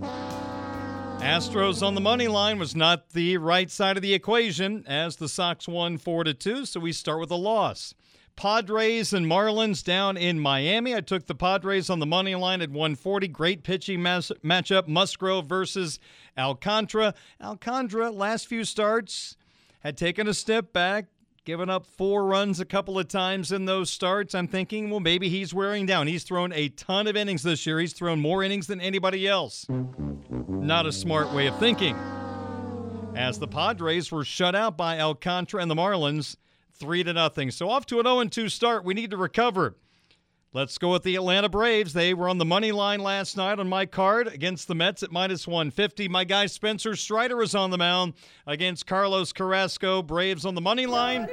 Astros on the money line was not the right side of the equation as the Sox won 4 to 2, so we start with a loss. Padres and Marlins down in Miami. I took the Padres on the money line at 140. Great pitching mas- matchup. Musgrove versus Alcantara. Alcantara, last few starts, had taken a step back, given up four runs a couple of times in those starts. I'm thinking, well, maybe he's wearing down. He's thrown a ton of innings this year. He's thrown more innings than anybody else. Not a smart way of thinking. As the Padres were shut out by Alcantara and the Marlins, three to nothing. So off to an 0-2 start. We need to recover. Let's go with the Atlanta Braves. They were on the money line last night on my card against the Mets at minus 150. My guy Spencer Strider is on the mound against Carlos Carrasco. Braves on the money line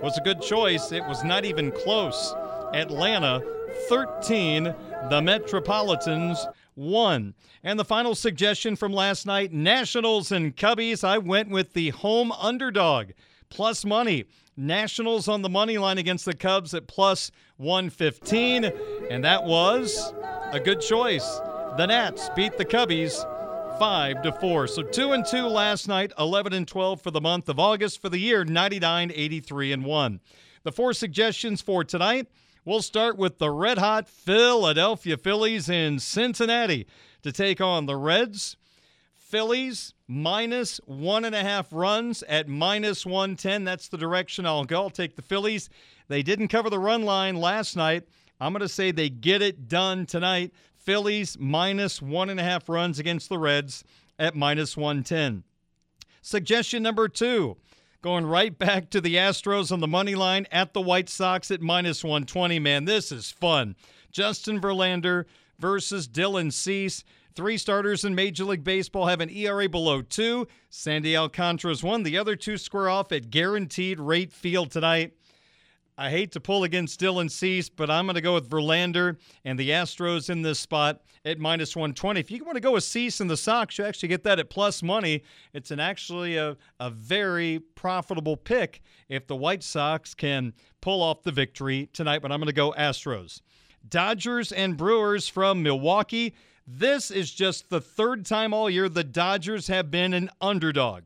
was a good choice. It was not even close. Atlanta 13, the Metropolitans 1. And the final suggestion from last night Nationals and Cubbies. I went with the home underdog plus money. Nationals on the money line against the Cubs at plus 115. And that was a good choice. The Nats beat the Cubbies 5 to 4. So 2 and 2 last night, 11 and 12 for the month of August for the year 99 83 and 1. The four suggestions for tonight, we'll start with the red hot Philadelphia Phillies in Cincinnati to take on the Reds. Phillies minus one and a half runs at minus 110. That's the direction I'll go. I'll take the Phillies. They didn't cover the run line last night. I'm going to say they get it done tonight. Phillies minus one and a half runs against the Reds at minus 110. Suggestion number two going right back to the Astros on the money line at the White Sox at minus 120. Man, this is fun. Justin Verlander versus Dylan Cease. Three starters in Major League Baseball have an ERA below two. Sandy Alcantara's one. The other two square off at guaranteed rate field tonight. I hate to pull against Dylan Cease, but I'm going to go with Verlander and the Astros in this spot at minus 120. If you want to go with Cease and the Sox, you actually get that at plus money. It's an actually a, a very profitable pick if the White Sox can pull off the victory tonight, but I'm going to go Astros. Dodgers and Brewers from Milwaukee. This is just the third time all year the Dodgers have been an underdog.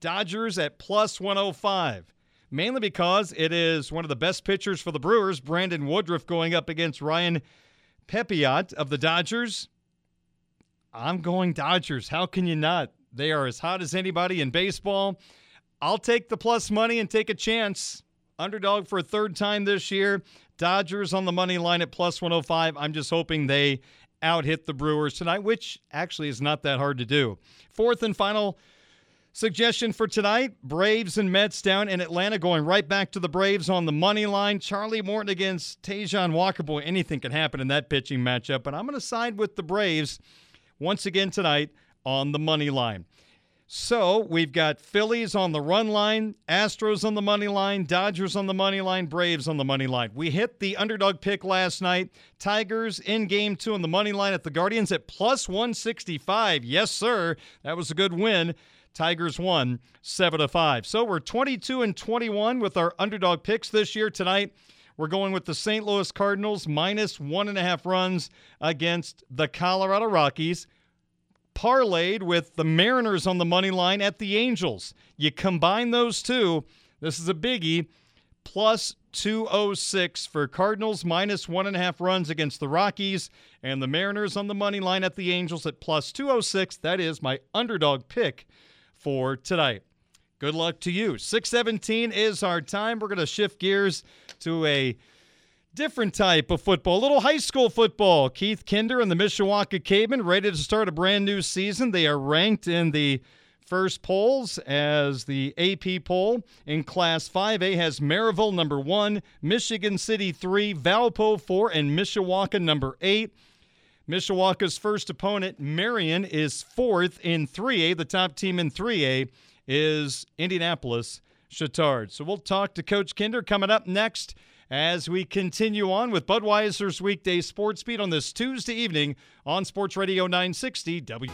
Dodgers at plus 105, mainly because it is one of the best pitchers for the Brewers, Brandon Woodruff, going up against Ryan Pepiot of the Dodgers. I'm going Dodgers. How can you not? They are as hot as anybody in baseball. I'll take the plus money and take a chance. Underdog for a third time this year. Dodgers on the money line at plus 105. I'm just hoping they out hit the Brewers tonight, which actually is not that hard to do. Fourth and final suggestion for tonight Braves and Mets down in Atlanta, going right back to the Braves on the money line. Charlie Morton against Taijuan Walker. Boy, anything can happen in that pitching matchup, but I'm going to side with the Braves once again tonight on the money line. So we've got Phillies on the run line, Astros on the money line, Dodgers on the money line, Braves on the money line. We hit the underdog pick last night. Tigers in game two on the money line at the Guardians at plus 165. Yes, sir. That was a good win. Tigers won 7 to 5. So we're 22 and 21 with our underdog picks this year tonight. We're going with the St. Louis Cardinals minus one and a half runs against the Colorado Rockies parlayed with the Mariners on the money line at the Angels. You combine those two, this is a biggie. Plus 206 for Cardinals, minus one and a half runs against the Rockies, and the Mariners on the money line at the Angels at plus 206. That is my underdog pick for tonight. Good luck to you. 617 is our time. We're going to shift gears to a different type of football, a little high school football. Keith Kinder and the Mishawaka Cavemen ready to start a brand new season. They are ranked in the first polls as the AP poll in Class 5A has Merrillville number one, Michigan City three, Valpo four, and Mishawaka number eight. Mishawaka's first opponent, Marian, is fourth in 3A. The top team in 3A is Indianapolis Chatard. So we'll talk to Coach Kinder coming up next as we continue on with Budweiser's weekday sports beat on this Tuesday evening on Sports Radio 960 W.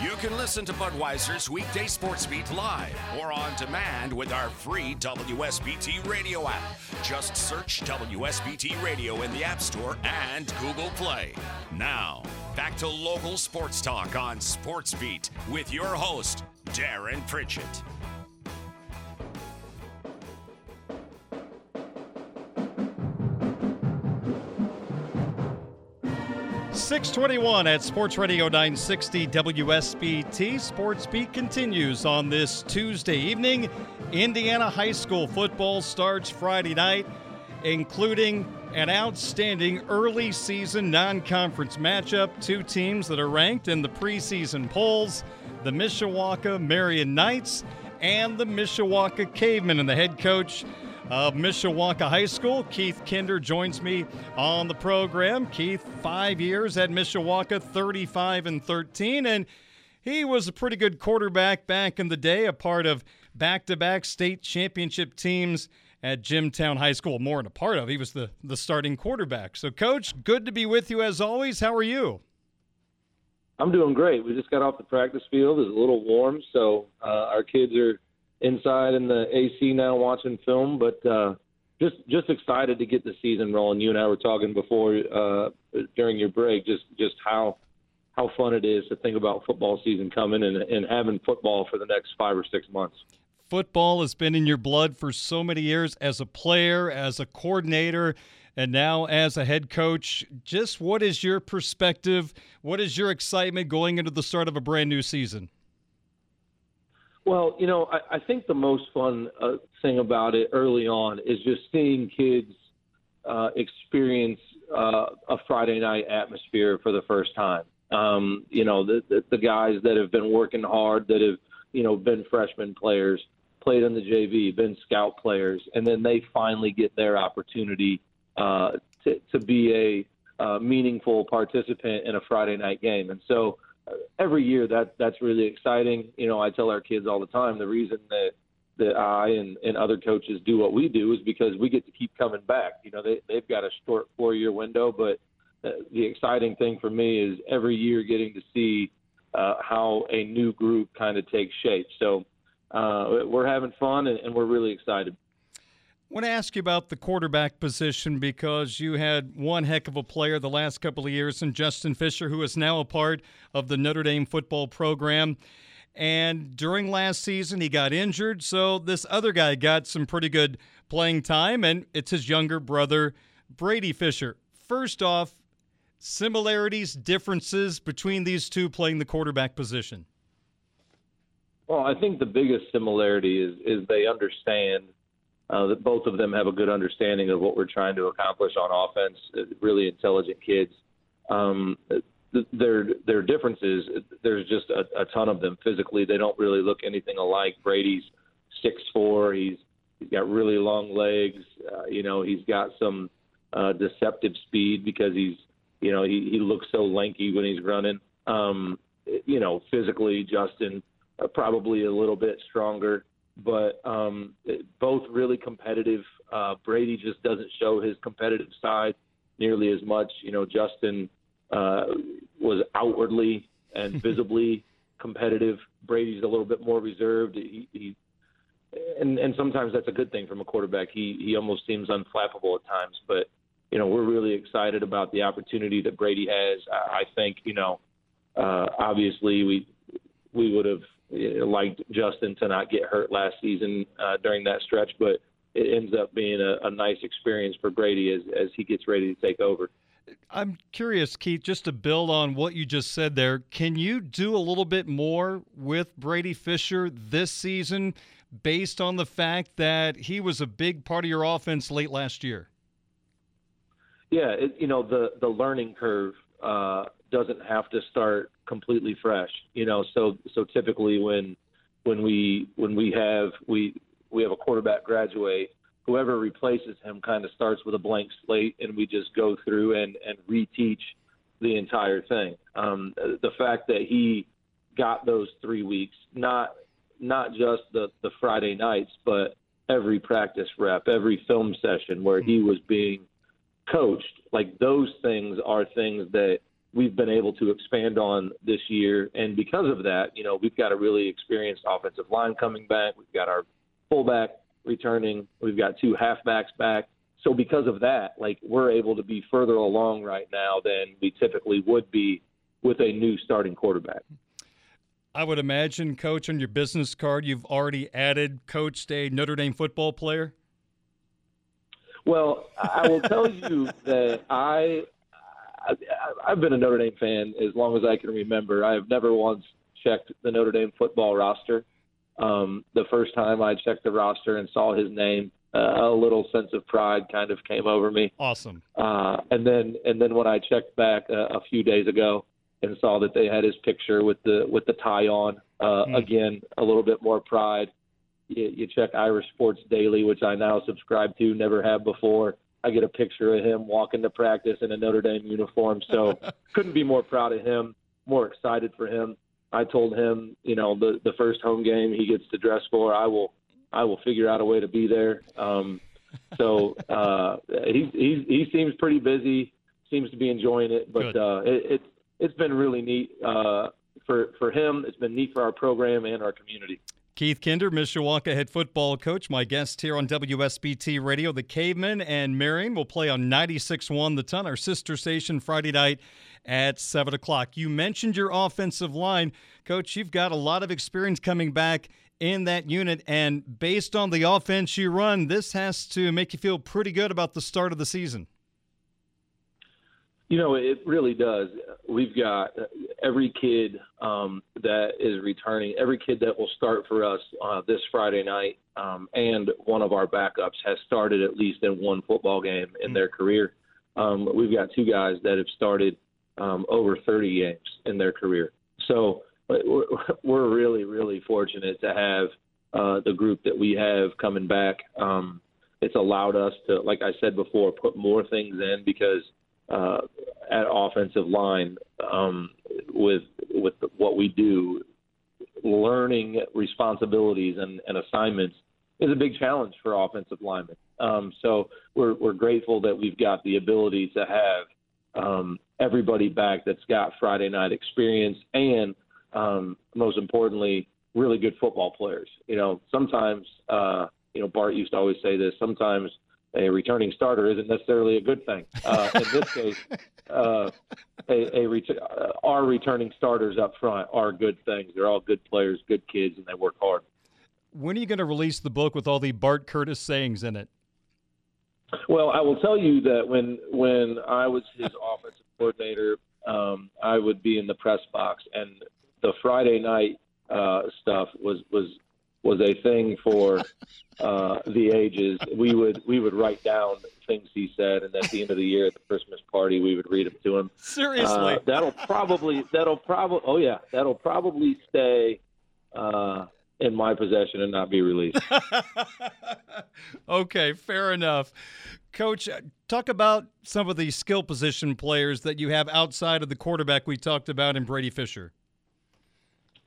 You can listen to Budweiser's weekday sports beat live or on demand with our free WSBT radio app. Just search WSBT Radio in the App Store and Google Play. Now, back to local sports talk on Sports Beat with your host, Darren Pritchett. 621 at Sports Radio 960 WSBT. Sports Beat continues on this Tuesday evening. Indiana High School football starts Friday night, including an outstanding early season non conference matchup. Two teams that are ranked in the preseason polls the Mishawaka Marian Knights and the Mishawaka Cavemen. And the head coach of Mishawaka High School. Keith Kinder joins me on the program. Keith, five years at Mishawaka, 35 and 13, and he was a pretty good quarterback back in the day, a part of back to back state championship teams at Jimtown High School. More than a part of, he was the, the starting quarterback. So, Coach, good to be with you as always. How are you? I'm doing great. We just got off the practice field. It's a little warm, so uh, our kids are inside in the AC now watching film, but uh, just just excited to get the season rolling. You and I were talking before uh, during your break, just just how how fun it is to think about football season coming and, and having football for the next five or six months. Football has been in your blood for so many years as a player, as a coordinator, and now as a head coach. Just what is your perspective? What is your excitement going into the start of a brand new season? Well, you know, I, I think the most fun uh, thing about it early on is just seeing kids uh, experience uh, a Friday night atmosphere for the first time. Um, you know, the, the the guys that have been working hard, that have you know been freshman players, played in the JV, been scout players, and then they finally get their opportunity uh, to to be a uh, meaningful participant in a Friday night game. And so every year that that's really exciting. You know, I tell our kids all the time the reason that that I and, and other coaches do what we do is because we get to keep coming back. You know, they they've got a short four year window, but uh, the exciting thing for me is every year getting to see uh, how a new group kind of takes shape. So uh, we're having fun and, and we're really excited. I want to ask you about the quarterback position because you had one heck of a player the last couple of years in Justin Fisher, who is now a part of the Notre Dame football program. And during last season, he got injured. So this other guy got some pretty good playing time, and it's his younger brother, Brady Fisher. First off, similarities, differences between these two playing the quarterback position? Well, I think the biggest similarity is is they understand uh, that both of them have a good understanding of what we're trying to accomplish on offense. Uh, really intelligent kids. Um, their their differences. There's just a, a ton of them physically. They don't really look anything alike. Brady's six four. He's he's got really long legs. Uh, you know, he's got some uh, deceptive speed because he's you know he, he looks so lanky when he's running. Um, you know, physically, Justin uh, probably a little bit stronger but um, both really competitive. Uh, Brady just doesn't show his competitive side nearly as much. You know, Justin uh, was outwardly and visibly competitive. Brady's a little bit more reserved. He, he and and sometimes that's a good thing from a quarterback. He he almost seems unflappable at times, but you know we're really excited about the opportunity that Brady has. I, I think you know uh, obviously we we would have liked Justin to not get hurt last season uh, during that stretch, but it ends up being a, a nice experience for Brady as, as he gets ready to take over. I'm curious, Keith, just to build on what you just said there, can you do a little bit more with Brady Fisher this season based on the fact that he was a big part of your offense late last year? Yeah, it, you know the the learning curve uh, doesn't have to start completely fresh. You know, so so typically when when we when we have we we have a quarterback graduate, whoever replaces him kind of starts with a blank slate, and we just go through and and reteach the entire thing. Um, the fact that he got those three weeks, not not just the the Friday nights, but every practice rep, every film session where he was being coached, like those things are things that we've been able to expand on this year. And because of that, you know, we've got a really experienced offensive line coming back. We've got our fullback returning. We've got two halfbacks back. So because of that, like we're able to be further along right now than we typically would be with a new starting quarterback. I would imagine, coach, on your business card, you've already added coached a Notre Dame football player. Well, I will tell you that I, I I've been a Notre Dame fan as long as I can remember. I have never once checked the Notre Dame football roster. Um, the first time I checked the roster and saw his name, uh, a little sense of pride kind of came over me. Awesome. Uh, and then and then when I checked back a, a few days ago and saw that they had his picture with the with the tie on, uh, mm. again a little bit more pride you, you check Irish Sports Daily, which I now subscribe to, never have before. I get a picture of him walking to practice in a Notre Dame uniform. So couldn't be more proud of him, more excited for him. I told him, you know, the the first home game he gets to dress for, I will I will figure out a way to be there. Um, so uh, he he he seems pretty busy, seems to be enjoying it, but uh, it, it's it's been really neat uh, for for him. It's been neat for our program and our community. Keith Kinder, Mishawaka head football coach, my guest here on WSBT Radio. The Cavemen and Marian will play on 96.1 The Ton, our sister station, Friday night at 7 o'clock. You mentioned your offensive line. Coach, you've got a lot of experience coming back in that unit, and based on the offense you run, this has to make you feel pretty good about the start of the season. You know, it really does. We've got every kid um, that is returning, every kid that will start for us uh, this Friday night, um, and one of our backups has started at least in one football game in their career. Um, we've got two guys that have started um, over 30 games in their career. So we're, we're really, really fortunate to have uh, the group that we have coming back. Um, it's allowed us to, like I said before, put more things in because – uh, at offensive line um, with with what we do, learning responsibilities and, and assignments is a big challenge for offensive linemen. Um, so we're we're grateful that we've got the ability to have um, everybody back that's got Friday night experience and um, most importantly, really good football players. You know, sometimes uh, you know Bart used to always say this. Sometimes a returning starter isn't necessarily a good thing. Uh, in this case, uh, a, a ret- uh, our returning starters up front are good things. They're all good players, good kids, and they work hard. When are you going to release the book with all the Bart Curtis sayings in it? Well, I will tell you that when when I was his offensive coordinator, um, I would be in the press box, and the Friday night uh, stuff was was was a thing for uh, the ages. We would we would write down things he said, and at the end of the year at the Christmas party, we would read them to him. Seriously, uh, that'll probably that'll probably oh yeah that'll probably stay uh, in my possession and not be released. okay, fair enough. Coach, talk about some of the skill position players that you have outside of the quarterback we talked about in Brady Fisher.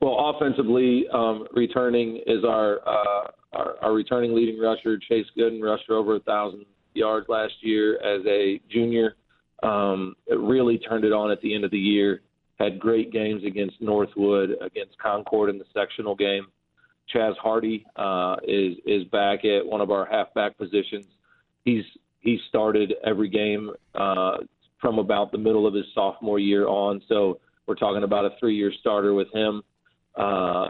Well, offensively, um, returning is our, uh, our, our returning leading rusher. Chase Gooden rusher over a thousand yards last year as a junior. Um, it really turned it on at the end of the year. Had great games against Northwood, against Concord in the sectional game. Chaz Hardy uh, is is back at one of our halfback positions. He's he started every game uh, from about the middle of his sophomore year on. So we're talking about a three year starter with him. Uh,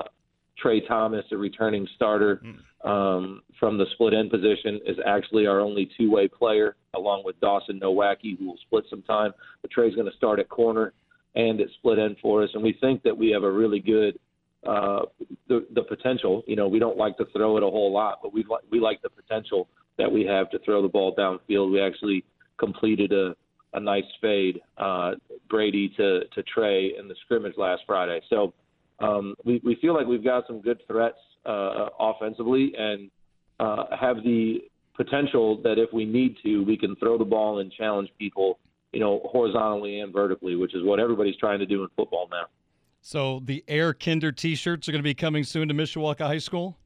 Trey Thomas, a returning starter. um, from the split end position is actually our only two way player, along with Dawson Nowacki, who will split some time. But Trey's going to start at corner and at split end for us, and we think that we have a really good uh, the the potential. You know, we don't like to throw it a whole lot, but we like we like the potential that we have to throw the ball downfield. We actually completed a a nice fade, uh, Brady to to Trey in the scrimmage last Friday. So um, we we feel like we've got some good threats uh, offensively and uh, have the potential that if we need to, we can throw the ball and challenge people, you know, horizontally and vertically, which is what everybody's trying to do in football now. So the Air Kinder T-shirts are going to be coming soon to Mishawaka High School.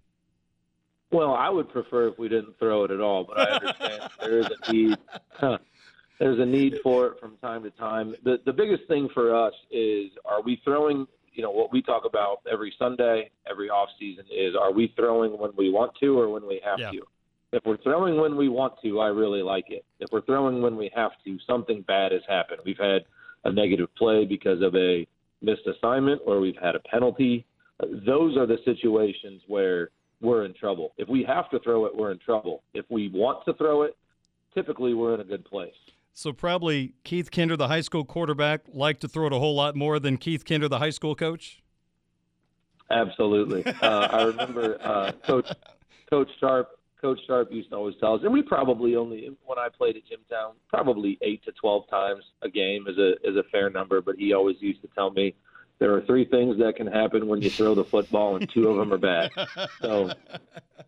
Well, I would prefer if we didn't throw it at all, but I understand there is a need. there's a need for it from time to time. The the biggest thing for us is are we throwing you know what we talk about every Sunday, every off season is are we throwing when we want to or when we have Yeah. to. If we're throwing when we want to, I really like it. If we're throwing when we have to, something bad has happened. We've had a negative play because of a missed assignment or we've had a penalty. Those are the situations where we're in trouble. If we have to throw it, we're in trouble. If we want to throw it, typically we're in a good place. So probably Keith Kinder, the high school quarterback, liked to throw it a whole lot more than Keith Kinder, the high school coach. Absolutely. Uh, I remember uh, Coach Coach Sharp. Coach Sharp used to always tell us, and we probably only when I played at Jimtown, probably eight to twelve times a game is a is a fair number. But he always used to tell me there are three things that can happen when you throw the football, and two of them are bad. So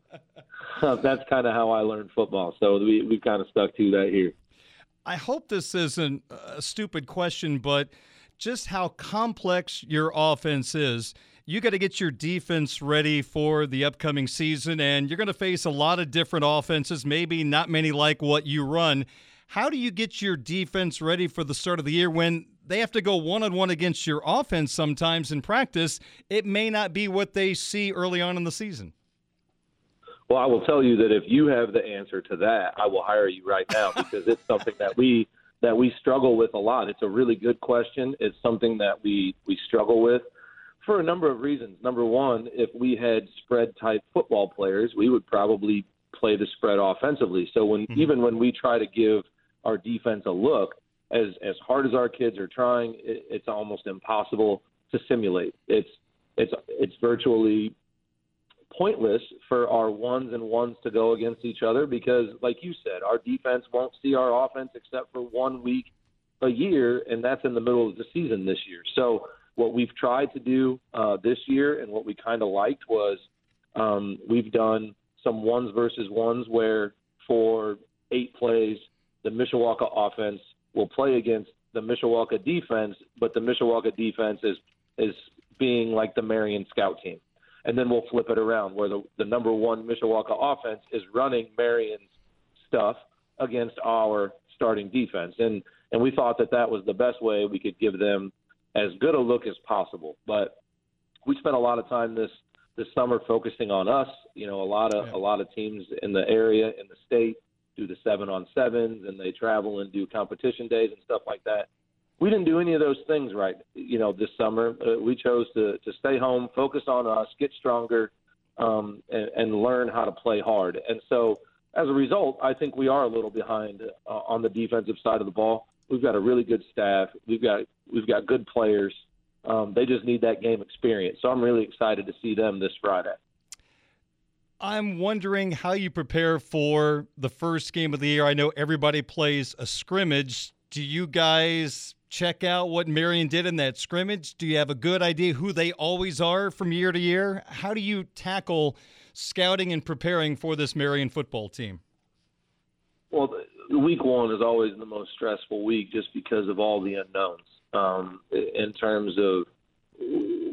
uh, that's kind of how I learned football. So we we kind of stuck to that here. I hope this isn't a stupid question, but just how complex your offense is. You got to get your defense ready for the upcoming season, and you're going to face a lot of different offenses, maybe not many like what you run. How do you get your defense ready for the start of the year when they have to go one on one against your offense sometimes in practice? It may not be what they see early on in the season. Well, I will tell you that if you have the answer to that, I will hire you right now because it's something that we that we struggle with a lot. It's a really good question. It's something that we we struggle with for a number of reasons. Number one, if we had spread type football players, we would probably play the spread offensively. So when mm-hmm. even when we try to give our defense a look, as as hard as our kids are trying, it, it's almost impossible to simulate. It's it's it's virtually pointless for our ones and ones to go against each other because, like you said, our defense won't see our offense except for one week a year, and that's in the middle of the season this year. So, what we've tried to do uh, this year and what we kind of liked was um, we've done some ones versus ones where for eight plays, the Mishawaka offense will play against the Mishawaka defense, but the Mishawaka defense is is being like the Marion scout team and then we'll flip it around where the, the number one Mishawaka offense is running Marion's stuff against our starting defense. And and we thought that that was the best way we could give them as good a look as possible. But we spent a lot of time this this summer focusing on us. You know, a lot of a lot of teams in the area in the state do the seven on sevens and they travel and do competition days and stuff like that we didn't do any of those things right. You know, this summer uh, we chose to to stay home, focus on us, get stronger, um, and, and learn how to play hard. And so, as a result, I think we are a little behind uh, on the defensive side of the ball. We've got a really good staff. We've got we've got good players. Um, they just need that game experience. So I'm really excited to see them this Friday. I'm wondering how you prepare for the first game of the year. I know everybody plays a scrimmage. Do you guys check out what Marion did in that scrimmage? Do you have a good idea who they always are from year to year? How do you tackle scouting and preparing for this Marion football team? Well, the week one is always the most stressful week just because of all the unknowns. Um, in terms of,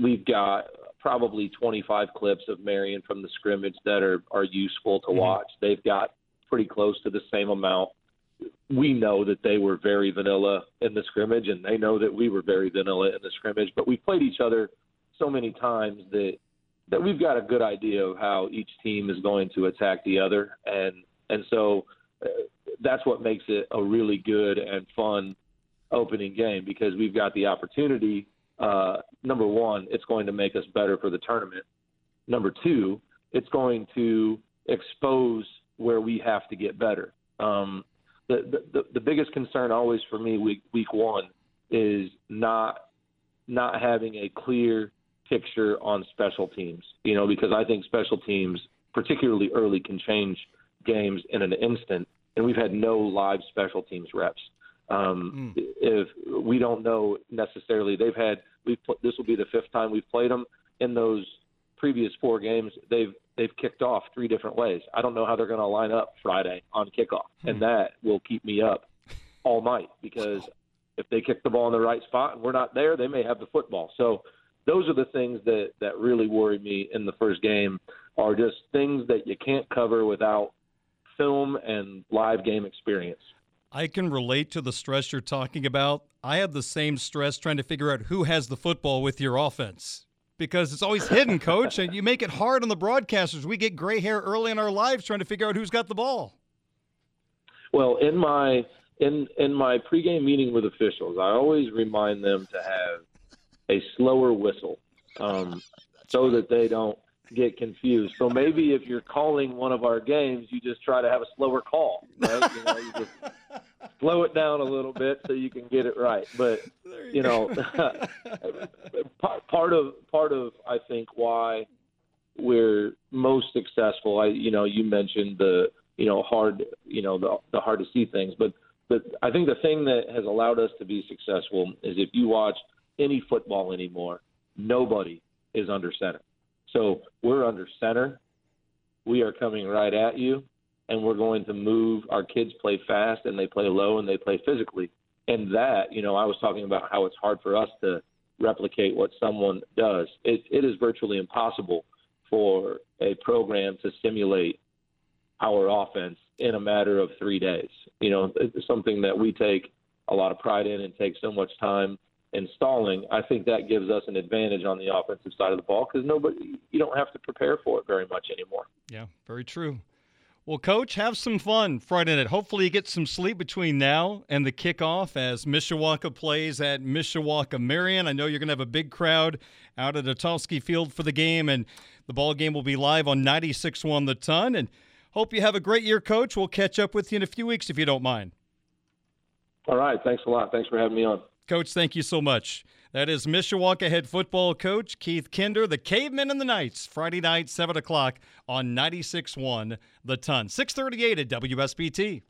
we've got probably 25 clips of Marion from the scrimmage that are, are useful to watch. They've got pretty close to the same amount we know that they were very vanilla in the scrimmage, and they know that we were very vanilla in the scrimmage. But we played each other so many times that that we've got a good idea of how each team is going to attack the other, and and so uh, that's what makes it a really good and fun opening game because we've got the opportunity. Uh, number one, it's going to make us better for the tournament. Number two, it's going to expose where we have to get better. Um, the, the the biggest concern always for me week week one is not not having a clear picture on special teams. You know, because I think special teams, particularly early, can change games in an instant, and we've had no live special teams reps. Um, mm. If we don't know necessarily, they've had we've this will be the fifth time we've played them in those previous four games. They've they've kicked off three different ways. I don't know how they're going to line up Friday on kickoff, mm. and that will keep me up all night because if they kick the ball in the right spot and we're not there, they may have the football. So those are the things that that really worry me in the first game are just things that you can't cover without film and live game experience. I can relate to the stress you're talking about. I have the same stress trying to figure out who has the football with your offense because it's always hidden, coach, and you make it hard on the broadcasters. We get gray hair early in our lives trying to figure out who's got the ball. Well, in my in in my pregame meeting with officials, I always remind them to have a slower whistle um, so that they don't get confused. So maybe if you're calling one of our games, you just try to have a slower call, right? You know, you just slow it down a little bit so you can get it right. But you know, part of part of I think why we're most successful. I you know you mentioned the you know hard you know the the hard to see things, but but I think the thing that has allowed us to be successful is if you watch any football anymore, nobody is under center. So we're under center. We are coming right at you, and we're going to move. Our kids play fast, and they play low, and they play physically. And that, you know, I was talking about how it's hard for us to replicate what someone does. It, it is virtually impossible for a program to simulate our offense in a matter of three days. You know, it's something that we take a lot of pride in and take so much time installing, I think that gives us an advantage on the offensive side of the ball because nobody, you don't have to prepare for it very much anymore. Yeah, very true. Well, coach, have some fun Friday night. Hopefully, you get some sleep between now and the kickoff as Mishawaka plays at Mishawaka Marion. I know you're going to have a big crowd out at Atosky Field for the game, and the ball game will be live on 96.1 The Ton. And hope you have a great year, coach. We'll catch up with you in a few weeks if you don't mind. All right. Thanks a lot. Thanks for having me on. Coach, thank you so much. That is Mishawaka head football coach Keith Kinder, the Cavemen and the Knights, Friday night, 7 o'clock on 96.1 The Ton. 638 at WSBT.